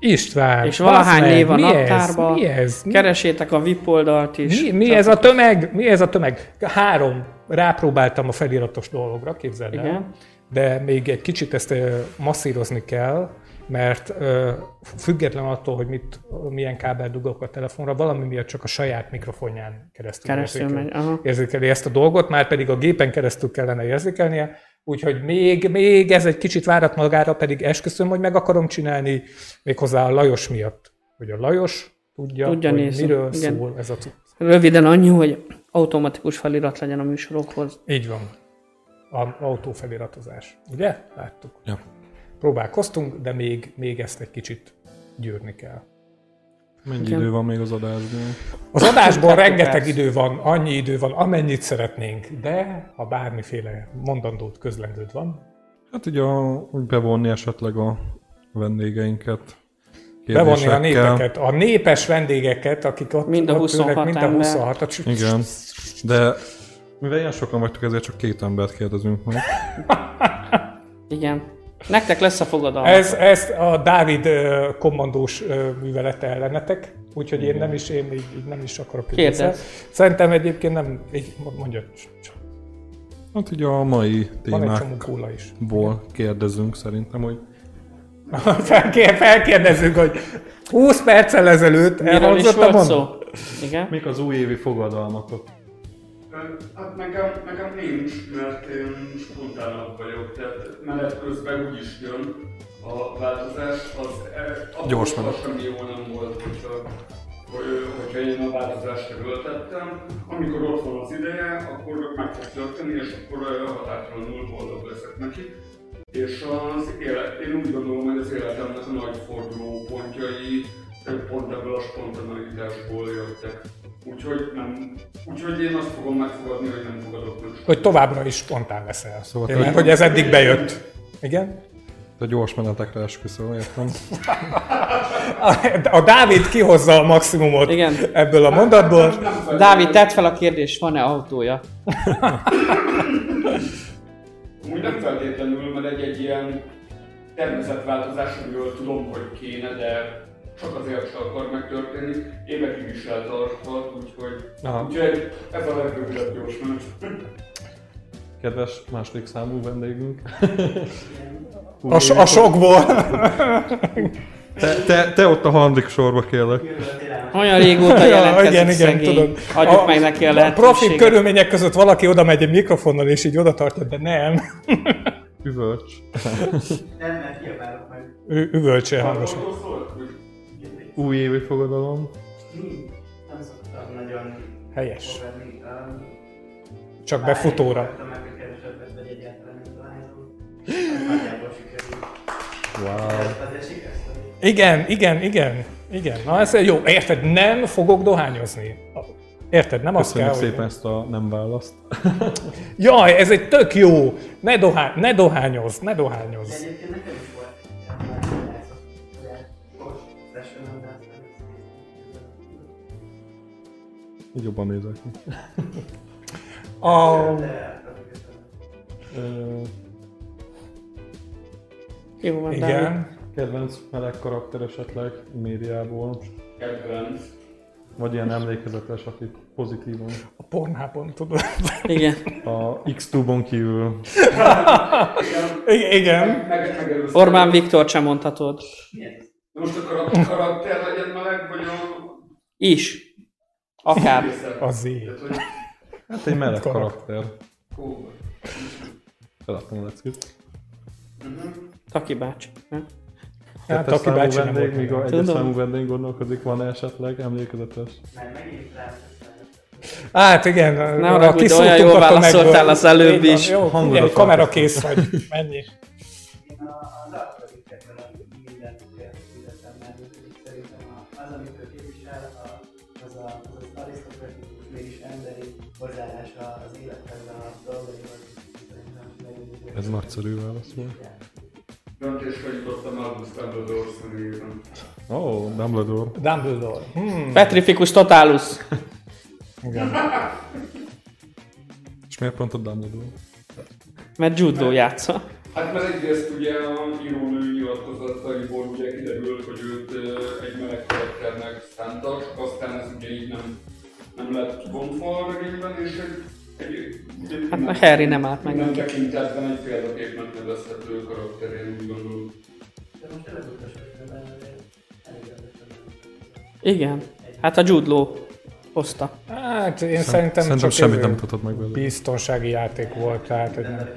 István, És valahány meg, név a mi ez? naptárba. Mi ez? Mi Keresétek a VIP oldalt is. mi, mi ez a tömeg? Mi ez a tömeg? Három. Rápróbáltam a feliratos dologra, képzeld el. Igen. De még egy kicsit ezt masszírozni kell, mert ö, független attól, hogy mit, milyen kábel dugok a telefonra, valami miatt csak a saját mikrofonján keresztül, Keresztül érzékeli- megy, aha. érzékeli ezt a dolgot, már pedig a gépen keresztül kellene érzékelnie, úgyhogy még, még ez egy kicsit várat magára, pedig esküszöm, hogy meg akarom csinálni, méghozzá a Lajos miatt. Hogy a Lajos tudja, Tudja hogy nézni, miről igen. szól ez a cucc. Röviden annyi, hogy automatikus felirat legyen a műsorokhoz. Így van. A autófeliratozás. Ugye? Láttuk. Ja. Próbálkoztunk, de még, még ezt egy kicsit gyűrni kell. Mennyi Igen. idő van még az adásban? Az adásból Kettő rengeteg idő van, annyi idő van, amennyit szeretnénk, de ha bármiféle mondandót, közlendőd van, Hát ugye a, úgy bevonni esetleg a vendégeinket. bevonni a népeket, a népes vendégeket, akik ott, Mind a ott 26 ülnek, mind a ember. 26 -at. Igen. De mivel ilyen sokan vagytok, ezért csak két embert kérdezünk meg. Igen. Nektek lesz a fogadalma. Ez, ez a Dávid kommandós művelete ellenetek, úgyhogy én nem is, én így, így nem is akarok hozzá. Szerintem egyébként nem, így mondja, csak Hát ugye a mai van egy csomó témákból kérdezünk szerintem, hogy Felkér, felkérdezzük, hogy 20 perccel ezelőtt elhangzott a szó? Igen. mik az újévi fogadalmatok? Hát nekem, nekem nincs, mert én spontánabb vagyok, tehát menet közben úgy is jön a változás, az e, Gyors menet. semmi jó nem volt, hogyha, hogy- hogyha én a változást erőltettem. Amikor ott van az ideje, akkor meg fog történni, és akkor határtalanul boldog leszek neki. És az élet, én úgy gondolom, hogy az életemnek a nagy fordulópontjai pont ebből a spontaneitásból jöttek. Úgyhogy, nem, úgyhogy én azt fogom megfogadni, hogy nem fogadok meg. Hogy továbbra is spontán leszel. Szóval Én, mert hogy ez eddig bejött. Igen? Te gyors menetekre esküszöl, értem? A, a Dávid kihozza a maximumot Igen. ebből a mondatból. Dávid, tedd fel a kérdést, van-e autója? Úgy nem feltétlenül, mert egy-egy ilyen természetváltozás, amiről tudom, hogy kéne, de csak azért se akar megtörténni. Évekig is eltarthat, úgyhogy, Aha. úgyhogy ez a legrövidebb gyors menet. Kedves második számú vendégünk. A, so- a sokból. Te, te, te ott a harmadik sorba kérlek. Olyan régóta Ja, jelentkezik igen, igen, szegény. tudod. Adjuk meg neki a Profi lehetőséget. körülmények között valaki oda megy egy mikrofonnal, és így oda tartja, de nem. Üvölcs. Nem, mert kiabálok meg. Ő üvölcsé hangosan. Újévi fogadalom. Nem szoktam nagyon Helyes. fogadni. Um, Csak befutóra. Sikerült. Wow. Igen, igen, igen. Igen. Na ez jó. Érted, nem fogok dohányozni. Érted, nem azt Köszönjük kell, szépen hogy... ezt a nem választ. Jaj, ez egy tök jó. Ne, dohá... ne dohányoz, ne De dohányoz. egyébként nekem is jobban nézek ki. A... Ö, Jó van, Dávid. Igen. Kedvenc meleg karakter esetleg médiából, kedvenc. vagy ilyen emlékezetes, akit pozitívan. A pornában, tudod. Igen. A X-Tube-on kívül I- igen. Meg. Orbán Viktor sem mondhatod. De Most a karakter legyen meleg, vagy a Is. Akár. Az. Tehát, hogy Hát egy meleg Karakter. Feladtam a leckét. Taki bácsi. nem? Hát, Kettes aki számú bácsi nem vendég, volt. míg a egyes számú vendég gondolkodik, van esetleg emlékezetes? Már megint Hát igen, Ne haragudj, de olyan jól kiszúrtunk a válaszoltál tömegből. az előbb is. Jó, kamera kész vagy. Mennyi? Ez nagyszerű válasz volt. Döntésre jutottam Albus Dumbledore személyében. Ó, oh, Dumbledore. Dumbledore. Hmm. Petrificus totalus. Igen. És miért pont a Dumbledore? Mert judo játsza. Hát mert egyrészt ugye a írónő nyilatkozataiból ugye kiderült, hogy őt egy meleg karakternek szánta, csak aztán ez ugye így nem, nem lett kibontva a regényben, és egy Hát a Harry nem állt meg neki. tekintetben egy példaképnek nevezhető karakter, én úgy gondolom. De most. Igen. Hát a Jude Law hozta. Hát én szerintem, Szerintem csak semmit nem mutatott meg belőle. biztonsági játék volt, tehát hogy nem.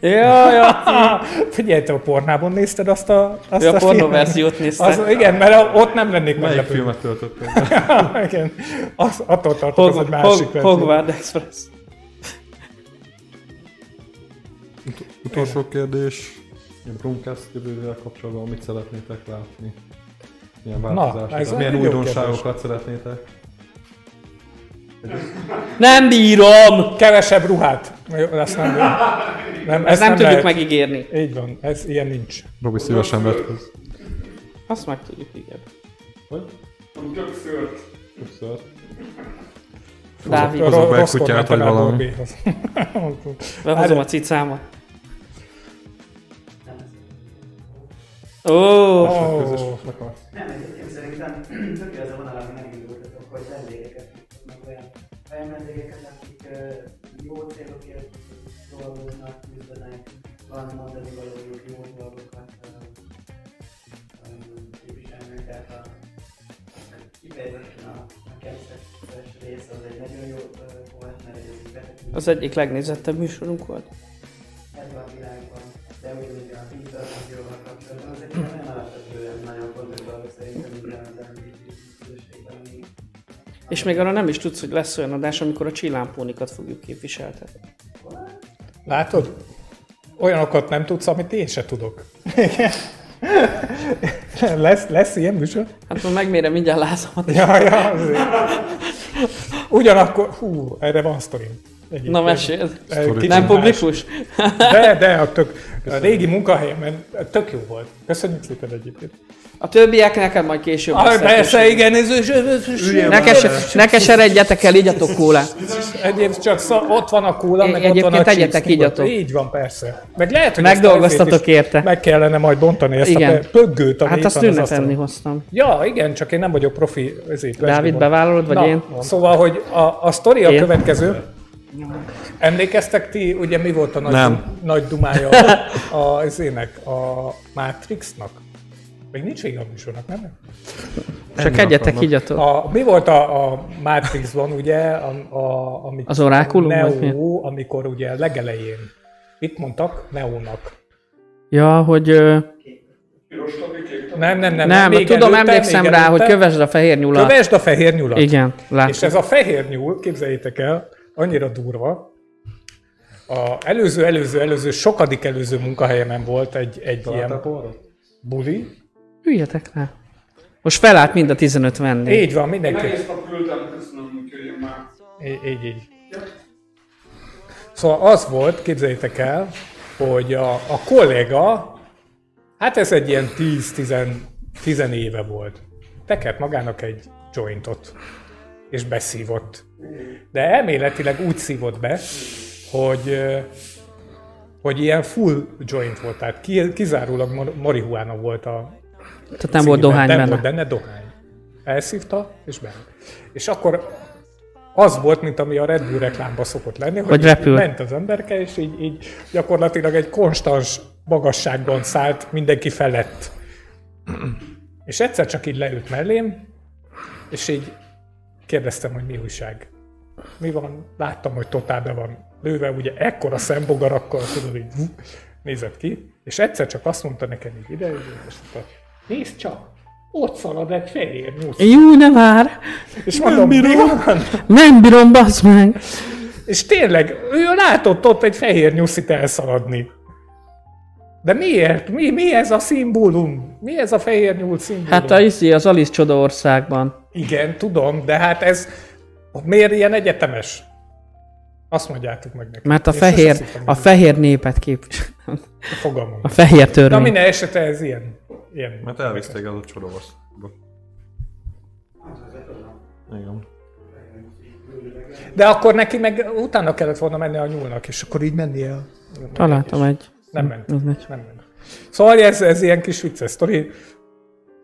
Ja, ja. Figyelj, te a pornában nézted azt a, azt Ő a pornó filmet? verziót nézte. Az, igen, mert a- ott nem lennék Melyik meglepődve. filmet töltöttél? igen, az, attól tartok, az Hog, egy másik Hog, verzió. Hogwarts Express. Utolsó kérdés. A Brumcast jövővel kapcsolatban mit szeretnétek látni? Milyen Na, változások? ez Milyen újdonságokat szeretnétek? Nem bírom! Kevesebb ruhát. Ezt nem, nem, Ezt nem, tudjuk lehet. megígérni. Így van, ez ilyen nincs. Robi szívesen vett köz. Azt meg tudjuk, igen. Hogy? Tök szőrt. Többször. Dávid, Hozok be egy kutyát, vagy valami. Behozom a cicámat. Ó, Ó, Nem, egyébként szerintem tök jó az a vonal, ami megindultatok, hogy vendégeket meg olyan, olyan vendégeket, akik jó célokért dolgoznak, küzdenek, van mondani valójuk, jó dolgokat képviselnek, tehát a, kifejezetten a, a rész az egy nagyon jó volt, mert ez egy az egyik legnézettebb műsorunk volt. ebben a világban, de ugyanúgy a információval kapcsolatban, az egy nagyon alapvetően nagyon fontos dolog szerintem És még arra nem is tudsz, hogy lesz olyan adás, amikor a csillámpónikat fogjuk képviseltetni. Látod? Olyanokat nem tudsz, amit én se tudok. lesz, lesz ilyen műsor? Hát már megmérem mindjárt lázamat. Ja, ja, azért. Ugyanakkor, hú, erre van sztorim. Egyébként. Na kicsit Nem publikus? De, de a, tök, a régi munkahelyemen tök jó volt. Köszönjük szépen egyébként. A többiek neked majd később. Ah, lesz persze, igen, ez, Ne, kes, ne keseredjetek el, igyatok kólát. Egyébként csak szó, ott van a kóla, meg ott van Egyébként a tegyetek, chips igyatok. Így van, persze. Meg lehet, hogy Megdolgoztatok a érte. Meg kellene majd bontani ezt Igen. a pöggőt, ami Hát itt azt van az ünnepelni hoztam. Ja, igen, csak én nem vagyok profi. Ezért, Dávid, bevállalod, vagy Na, én? Szóval, hogy a, a sztori a következő. Emlékeztek ti, ugye mi volt a nagy, Nem. nagy dumája a, az ének, a Matrixnak? Még nincs vége a műsornak, nem? Csak egyetek, igyatok. A, mi volt a, a Matrixban, ugye, a, a, amit Az orákulum, a vagy mi? Neo, amikor ugye legelején, mit mondtak? Neónak. Ja, hogy... ö. Nem, nem, nem. Nem, még tudom, előtte, emlékszem még rá, hogy előtte. kövesd a fehér nyulat. Kövesd a fehér nyulat. Igen, látom. És ez a fehér nyúl, képzeljétek el, annyira durva, a előző, előző, előző, sokadik előző munkahelyemen volt egy, egy ilyen buli. Üljetek le. Most felállt mind a 15 vendég. Így van, mindenki. Nehéz nap ültem, köszönöm, én már Így, így, így. Szóval az volt, képzeljétek el, hogy a, a kolléga, hát ez egy ilyen 10-10 éve volt, tekert magának egy jointot, és beszívott. De elméletileg úgy szívott be, hogy, hogy ilyen full joint volt, tehát ki- kizárólag mar- marihuána volt a Tehát nem volt dohány nem benne. volt benne dohány. Elszívta, és benne. És akkor az volt, mint ami a Red Bull reklámban szokott lenni, hogy, Hogy repül. ment az emberke, és így, így gyakorlatilag egy konstans magasságban szállt mindenki felett. És egyszer csak így leült mellém, és így kérdeztem, hogy mi újság. Mi van? Láttam, hogy totál be van lőve, ugye ekkora szembogarakkal, tudod, így nézett ki, és egyszer csak azt mondta nekem így ide, és mondta, nézd csak, ott szalad egy fehér nyúl. Jó, ne vár! És mondom, mi van? Nem bírom, bazd meg! És tényleg, ő látott ott egy fehér nyuszit elszaladni. De miért? Mi, mi ez a szimbólum? Mi ez a fehér nyúl szimbólum? Hát a izé, az Alice Csoda országban. Igen, tudom, de hát ez miért ilyen egyetemes? Azt mondjátok meg nekem. Mert a Én fehér, a fehér népet képvisel. Fogalmam. A fehér Na törvény. minden esetre ez ilyen. Ilyen. Mert elviszték az a csodaországba. Igen. De akkor neki meg utána kellett volna menni a nyúlnak, és akkor így menni el. Találtam egy. Nem ment. Ez megy. Nem ment. Szóval ez, ez ilyen kis vicces sztori.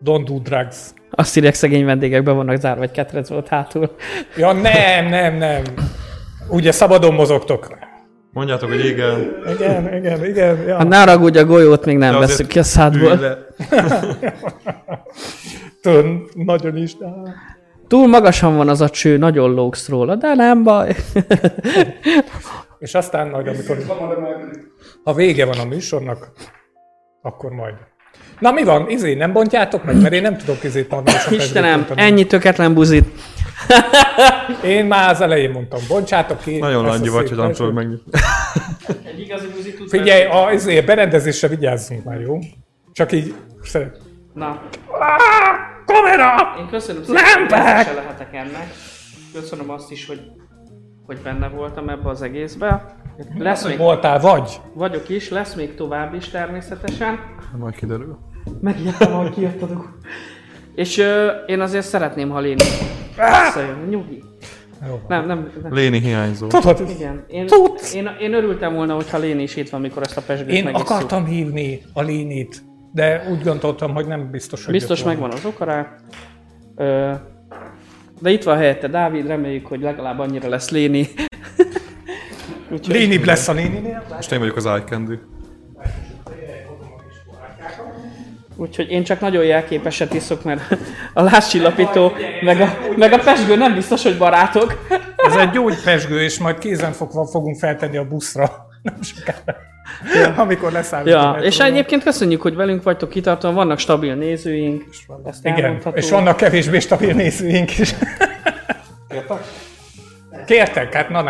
Don't do drugs. Azt írják, szegény vendégek be vannak zárva, egy ketrec volt hátul. Ja nem, nem, nem. Ugye szabadon mozogtok. Mondjátok, hogy igen. Igen, igen, igen. Ja. Hát ne haragudj, a golyót még nem veszük ki a szádból. Tön, nagyon is. De... Túl magasan van az a cső, nagyon lógsz róla, de nem baj. És aztán majd, amikor ha vége van a műsornak, akkor majd. Na mi van, izé, nem bontjátok meg? Mert én nem tudok és a Istenem, ennyi töketlen buzit. Én már az elején mondtam, bontsátok ki. Nagyon ezt a langyi vagy, hogy nem tudod megnyitni. Egy igazi Figyelj, a izé, berendezésre vigyázzunk már, jó? Csak így szeret. Na, Kamera! Én köszönöm szépen, hogy Lámpák! részese lehetek ennek. Köszönöm azt is, hogy, hogy benne voltam ebbe az egészbe. Lesz Hogy még, voltál, vagy? vagyok is, lesz még tovább is természetesen. Majd kiderül. Megijedtem, ahogy kijött a dugó. És ö, én azért szeretném, ha Léni visszajön. Nyugi. Jó. Nem, nem, nem. Léni hiányzó. Tudod, Igen. Én, Tudsz. én, én, örültem volna, hogyha Léni is itt van, mikor ezt a pesgőt én megisszuk. akartam hívni a Lénit, de úgy gondoltam, hogy nem biztos, hogy Biztos megvan az oka rá. Ö, de itt van helyette Dávid, reméljük, hogy legalább annyira lesz Léni. Lénibb lesz a Léninél. Most én vagyok az eye Úgyhogy én csak nagyon jelképeset iszok, mert a láscsillapító, meg a, meg a pesgő nem biztos, hogy barátok. Ez egy gyógypesgő, és majd kézenfogva fogunk feltenni a buszra. Nem sokára. Amikor leszállunk. a Ja, és egyébként köszönjük, hogy velünk vagytok kitartóan, vannak stabil nézőink. Ezt Igen, elmondható. és vannak kevésbé stabil nézőink is. Kértek, hát na, na.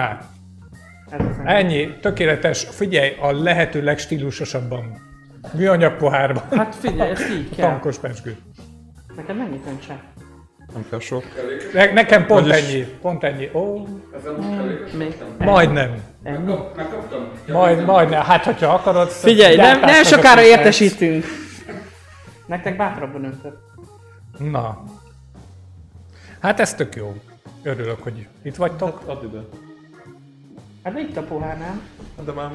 Hát, Ennyi, tökéletes. Figyelj, a lehető legstílusosabban. Műanyag pohárban. hát figyelj, ezt így kell. Tankos pesgő. Neked mennyit öntse? Nem kell sok. Ne, nekem pont Vagyis- ennyi, pont ennyi. Ó. Még? majdnem. Ennyi? Megkaptam? Majd, majdnem. Hát, hogyha akarod... Figyelj, nem, nem sokára értesítünk. Nektek bátrabban mehetsz. Na. Hát ez tök jó. Örülök, hogy itt vagytok. Add ide. Hát de itt a pohár, nem? De már...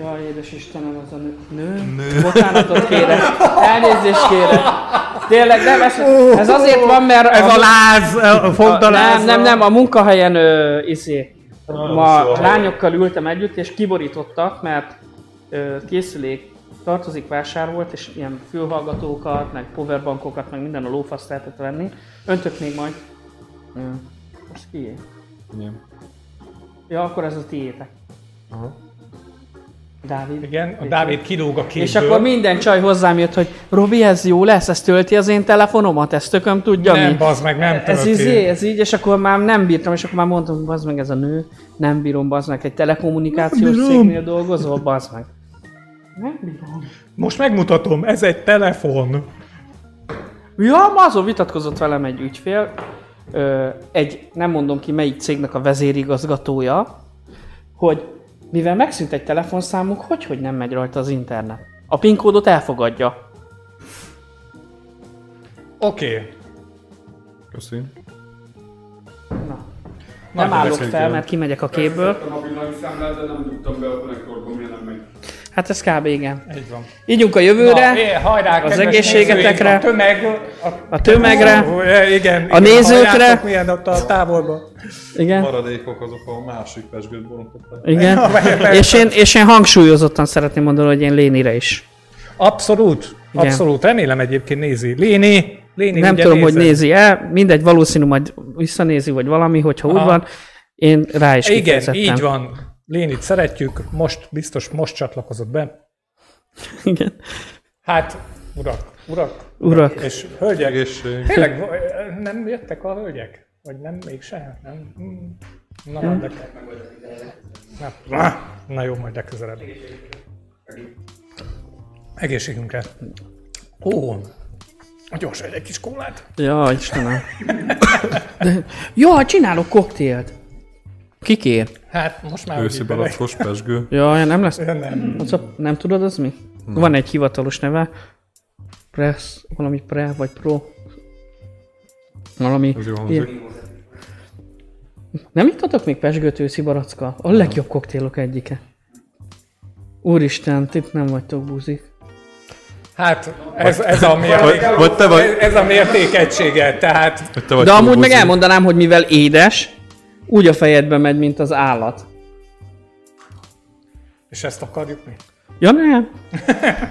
Jaj, édes Istenem, az a nő. Nő? nő. Bocsánatot kérek. Elnézést kérek. Tényleg nem, ez, ez azért van, mert... Ez a láz, a fogdaláz. nem, nem, nem, a munkahelyen ö, izé, ma lányokkal ültem együtt, és kiborítottak, mert ö, készülék tartozik vásár volt, és ilyen fülhallgatókat, meg powerbankokat, meg minden a lófaszt lehetett venni. Öntök még majd. Ö, most kié? Igen. Ja, akkor ez a tiétek. Aha. Dávid. Igen, a Dávid kilóg a képből. És akkor minden csaj hozzám jött, hogy Robi, ez jó lesz, ez tölti az én telefonomat, ezt tököm tudja Nem, mi? bazd meg, nem ez tölti. izé, ez így, és akkor már nem bírtam, és akkor már mondtam, bazd meg ez a nő, nem bírom, bazd meg, egy telekommunikációs cégnél dolgozol, bazd meg. Nem bírom. Most megmutatom, ez egy telefon. Ja, ma azon vitatkozott velem egy ügyfél, egy, nem mondom ki melyik cégnek a vezérigazgatója, hogy mivel megszűnt egy telefonszámuk, hogy, hogy nem megy rajta az internet. A PIN kódot elfogadja. Oké. Okay. Köszi. Na. Nem állok fel, el. mert kimegyek a képből. Szerettem a villanyszámlát, de nem tudtam be a konnektorba, miért nem megy. Hát ez kb. igen. Így van. Ígyunk a jövőre, Na, é, hajrá, az egészségetekre, A tömeg. A, a tömegre, Ó, igen, igen, a nézőkre. milyen ott a távolban. igen, Maradékok azok a másik pesgőt borították. igen. És én, és én hangsúlyozottan szeretném mondani, hogy én Lénire is. Abszolút, Igen. abszolút. Remélem egyébként nézi. Léni, Léni Nem tudom, hogy nézed. nézi-e, mindegy, valószínű majd visszanézi, vagy valami, hogyha úgy Aha. van. Én rá is Igen, így van. Lénit szeretjük, most biztos most csatlakozott be. Igen. Hát, urak, urak, Urak. és hölgyek, Egészség. tényleg nem jöttek a hölgyek? Vagy nem, mégse? Nem? Hmm. Na, Hm. de... Na, na jó, majd legközelebb. Egészségünkre. Ó, gyors egy kis kólát. Ja, Istenem. De, ja, csinálok koktélt. Kikér? Hát most már Őszi balackos pesgő. Ja, nem lesz. Nem. Az a, nem tudod, az mi? Van egy hivatalos neve. Press, valami pre, vagy pro. Valami. Ez jó ilyen. hangzik. Nem ittatok még pesgőt őszi baracka? A legjobb koktélok egyike. Úristen, itt nem vagytok buzik. Hát ez, ez a mérték, Vagy, vagy te vagy, ez a mérték egysége, tehát vagy te vagy De amúgy meg elmondanám, hogy mivel édes, úgy a fejedbe megy, mint az állat. és ezt akarjuk mi? Ja nem,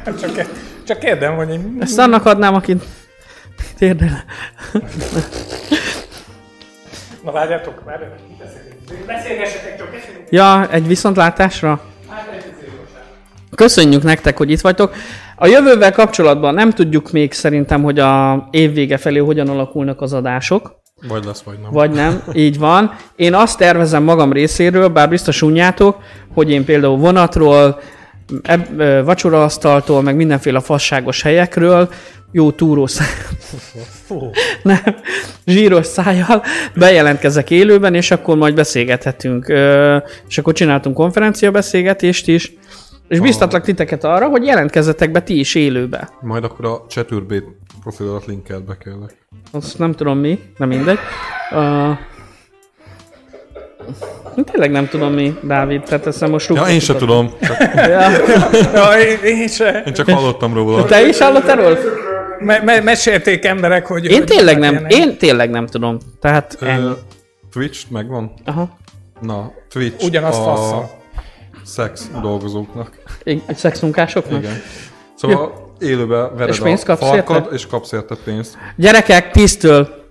Csak, csak kérdem, hogy én... ezt annak adnám, akit térdel. Na várjátok, várjátok, beszélgessetek csak, beszélgessetek. Ja, egy viszontlátásra? Köszönjük nektek, hogy itt vagytok. A jövővel kapcsolatban nem tudjuk még szerintem, hogy a év vége felé hogyan alakulnak az adások, Vagy lesz, vagy nem. vagy nem, így van. Én azt tervezem magam részéről, bár biztos unjátok, hogy én például vonatról, eb- vacsoraasztaltól, meg mindenféle fasságos helyekről, jó Fú. nem, zsíros szájjal bejelentkezek élőben, és akkor majd beszélgethetünk. És akkor csináltunk konferenciabeszélgetést is, és biztatlak titeket arra, hogy jelentkezzetek be ti is élőbe. Majd akkor a Cseturbét profilodat linkelt be kérlek. Azt nem tudom mi, nem mindegy. Uh, tényleg nem tudom mi, Dávid, tehát ezt most Ja, én se tudom. Csak, Ja. Ja, én, én se. én csak hallottam róla. Te is hallottál róla? Me- me- mesélték emberek, hogy... Én hogy tényleg nem, ilyenek. én tényleg nem tudom. Tehát ennyi. Ö, Twitch megvan? Aha. Na, Twitch Ugyanaz a fasszal. Szex dolgozóknak. Egy szexmunkásoknak? Igen. Szóval élőbe vered És a kapsz farkad, érte? és kapsz érte pénzt. Gyerekek, tíztől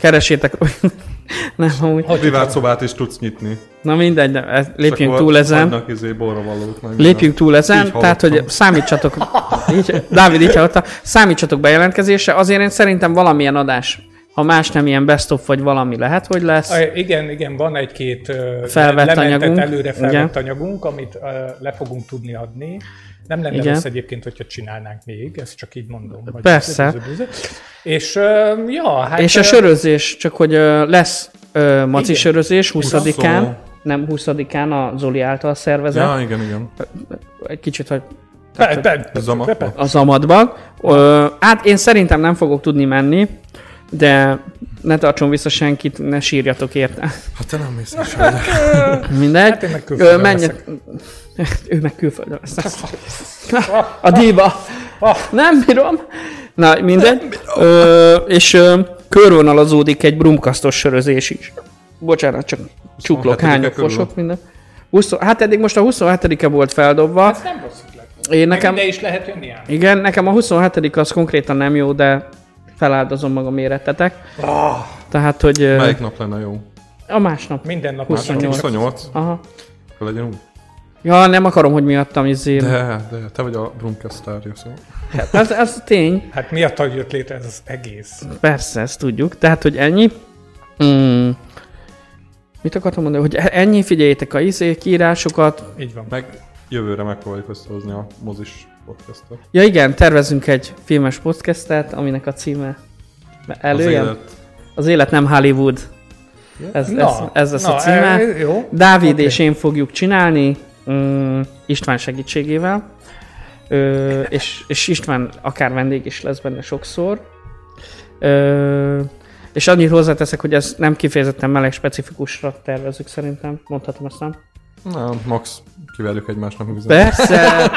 keresétek. nem, amúgy. Privát szobát is tudsz nyitni. Na mindegy, de ez- És lépjünk túl ezen. Izé borravalót. meg Lépjünk túl ezen, Így tehát hogy számítsatok, így, Dávid így hallotta, számítsatok bejelentkezésre, azért én szerintem valamilyen adás, ha más nem ilyen best of vagy valami lehet, hogy lesz. A- Igen, igen, van egy-két Felvett anyagunk. előre felvett Igen. anyagunk, amit ö, le fogunk tudni adni. Nem lenne Igen. rossz egyébként, hogyha csinálnánk még, ezt csak így mondom. Vagy Persze. És ö, ja, hát... És a sörözés, csak hogy ö, lesz ö, maci Igen. sörözés 20-án, Huszon. nem 20-án a Zoli által szervezett, Ja, igen, igen. egy kicsit, hogy Pe, pe, Zamatba? pe, pe. a zamadban. Ö, hát én szerintem nem fogok tudni menni, de ne tartson vissza senkit, ne sírjatok érte. Hát te nem mész is. Mindegy. Hát én meg Ö, menjet- Ő meg külföldön lesz. A diva. Nem bírom. Na, mindegy. Ö, és ö, körvonalazódik egy brumkasztos sörözés is. Bocsánat, csak csuklok, 27-e hányok, fosok, minden. 20, hát eddig most a 27-e volt feldobva. Ez nem rossz. Én Nekem... nekem, Ide is lehet jönni ám. igen, nekem a 27 az konkrétan nem jó, de feláldozom magam érettetek. Ah, Tehát, hogy Melyik nap lenne jó? a másnap. minden nap 28. 28? Aha. Akkor legyen úgy. Ja, nem akarom, hogy miattam izé. De, de, te vagy a Brumkesztárja, szóval. Hát Ez, ez tény. Hát miatt jött létre ez az egész. Persze, ezt tudjuk. Tehát, hogy ennyi. Mm. Mit akartam mondani? Hogy ennyi, figyeljétek a izé, kiírásokat. Így van. Meg jövőre megpróbáljuk összehozni a mozis podcastot. Ja igen, tervezünk egy filmes podcastet, aminek a címe előjön. Az, élet. az élet nem Hollywood. Ez, ez, ez lesz a címe. e- jó. Dávid Oké. és én fogjuk csinálni, mm, István segítségével. Ö, és, és István akár vendég is lesz benne sokszor. Ö, és annyit hozzáteszek, hogy ez nem kifejezetten meleg specifikusra tervezük szerintem. Mondhatom ezt nem? Nem, max kiverjük egymásnak meg üzenet. Persze!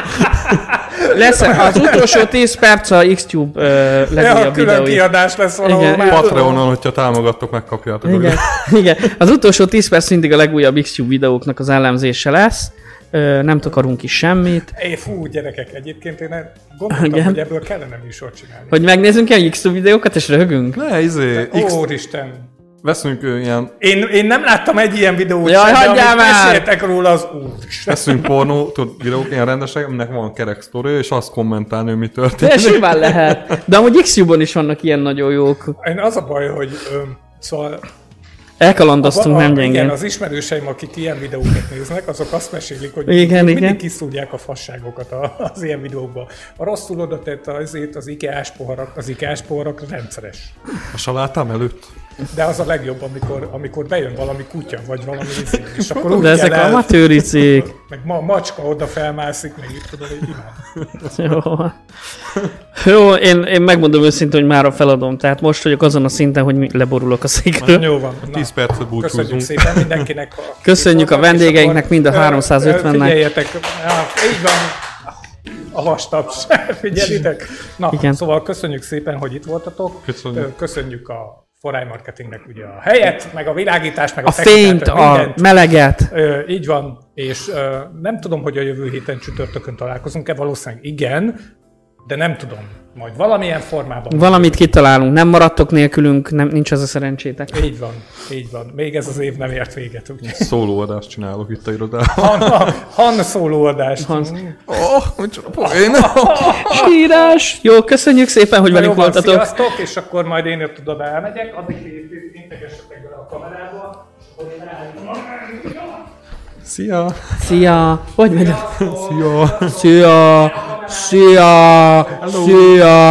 Lesz az utolsó 10 perc a Xtube ö, Ja, legújabb külön videó. kiadás lesz valahol Igen. már. Patreonon, hogyha támogattok, megkapjátok. a Igen, igen. Az utolsó 10 perc mindig a legújabb Xtube videóknak az elemzése lesz. Ö, nem takarunk is semmit. É, fú, gyerekek, egyébként én gondoltam, Igen. hogy ebből kellene műsort csinálni. Hogy megnézzünk ilyen Xtube videókat és röhögünk? Ne, izé, X, Úristen. Veszünk ilyen, Én, én nem láttam egy ilyen videót Jaj, sem, de már! róla, az úristen. veszünk pornó, tudod, videók ilyen rendesek, aminek van kerek sztori, és azt kommentálni, hogy mi De történik. simán lehet. De amúgy Xtube-on is vannak ilyen nagyon jók. Én az a baj, hogy öm, szóval Elkalandoztunk, a- nem Igen, gyengén. az ismerőseim, akik ilyen videókat néznek, azok azt mesélik, hogy Igen, mindig igen. kiszúrják a fasságokat a- az ilyen videókba. A rosszul oda tett azért az IKEA-s poharak, az IKEA-s poharak rendszeres. A salátám előtt? De az a legjobb, amikor, amikor bejön valami kutya, vagy valami izé, és akkor úgy De ezek el, meg ma macska oda felmászik, meg itt tudod, hogy imád. Jó. Jó, én, én megmondom őszintén, hogy már feladom. Tehát most vagyok azon a szinten, hogy leborulok a székről. Jó van. Na, 10 percet köszönjük búcsúzunk. szépen mindenkinek. akik Köszönjük a vendégeinknek, mind a ö, ö, 350-nek. Figyeljetek, á, így van. A vastaps, figyelitek. Na, Igen. Szóval köszönjük szépen, hogy itt voltatok. Köszönjük. Köszönjük a Foráj Marketingnek ugye a helyet, meg a világítást, meg a, A fényt, a meleget. Ö, így van, és ö, nem tudom, hogy a jövő héten csütörtökön találkozunk-e, valószínűleg igen, de nem tudom. Majd valamilyen formában. Valamit kitalálunk. Nem maradtok nélkülünk, nem, nincs az a szerencsétek. Így van, így van. Még ez az év nem ért véget, úgyhogy. Szólóadást csinálok itt a irodában. Han, han szólóadást. Han- Oh, micsoda poén! Sírás! Jó, köszönjük szépen, hogy velünk voltatok. sziasztok, és akkor majd én ott oda elmegyek, addig ti- integessetek bele a kamerába, én. Szia! Szia! Hogy megy? Szia! Szia! Szia! Szia!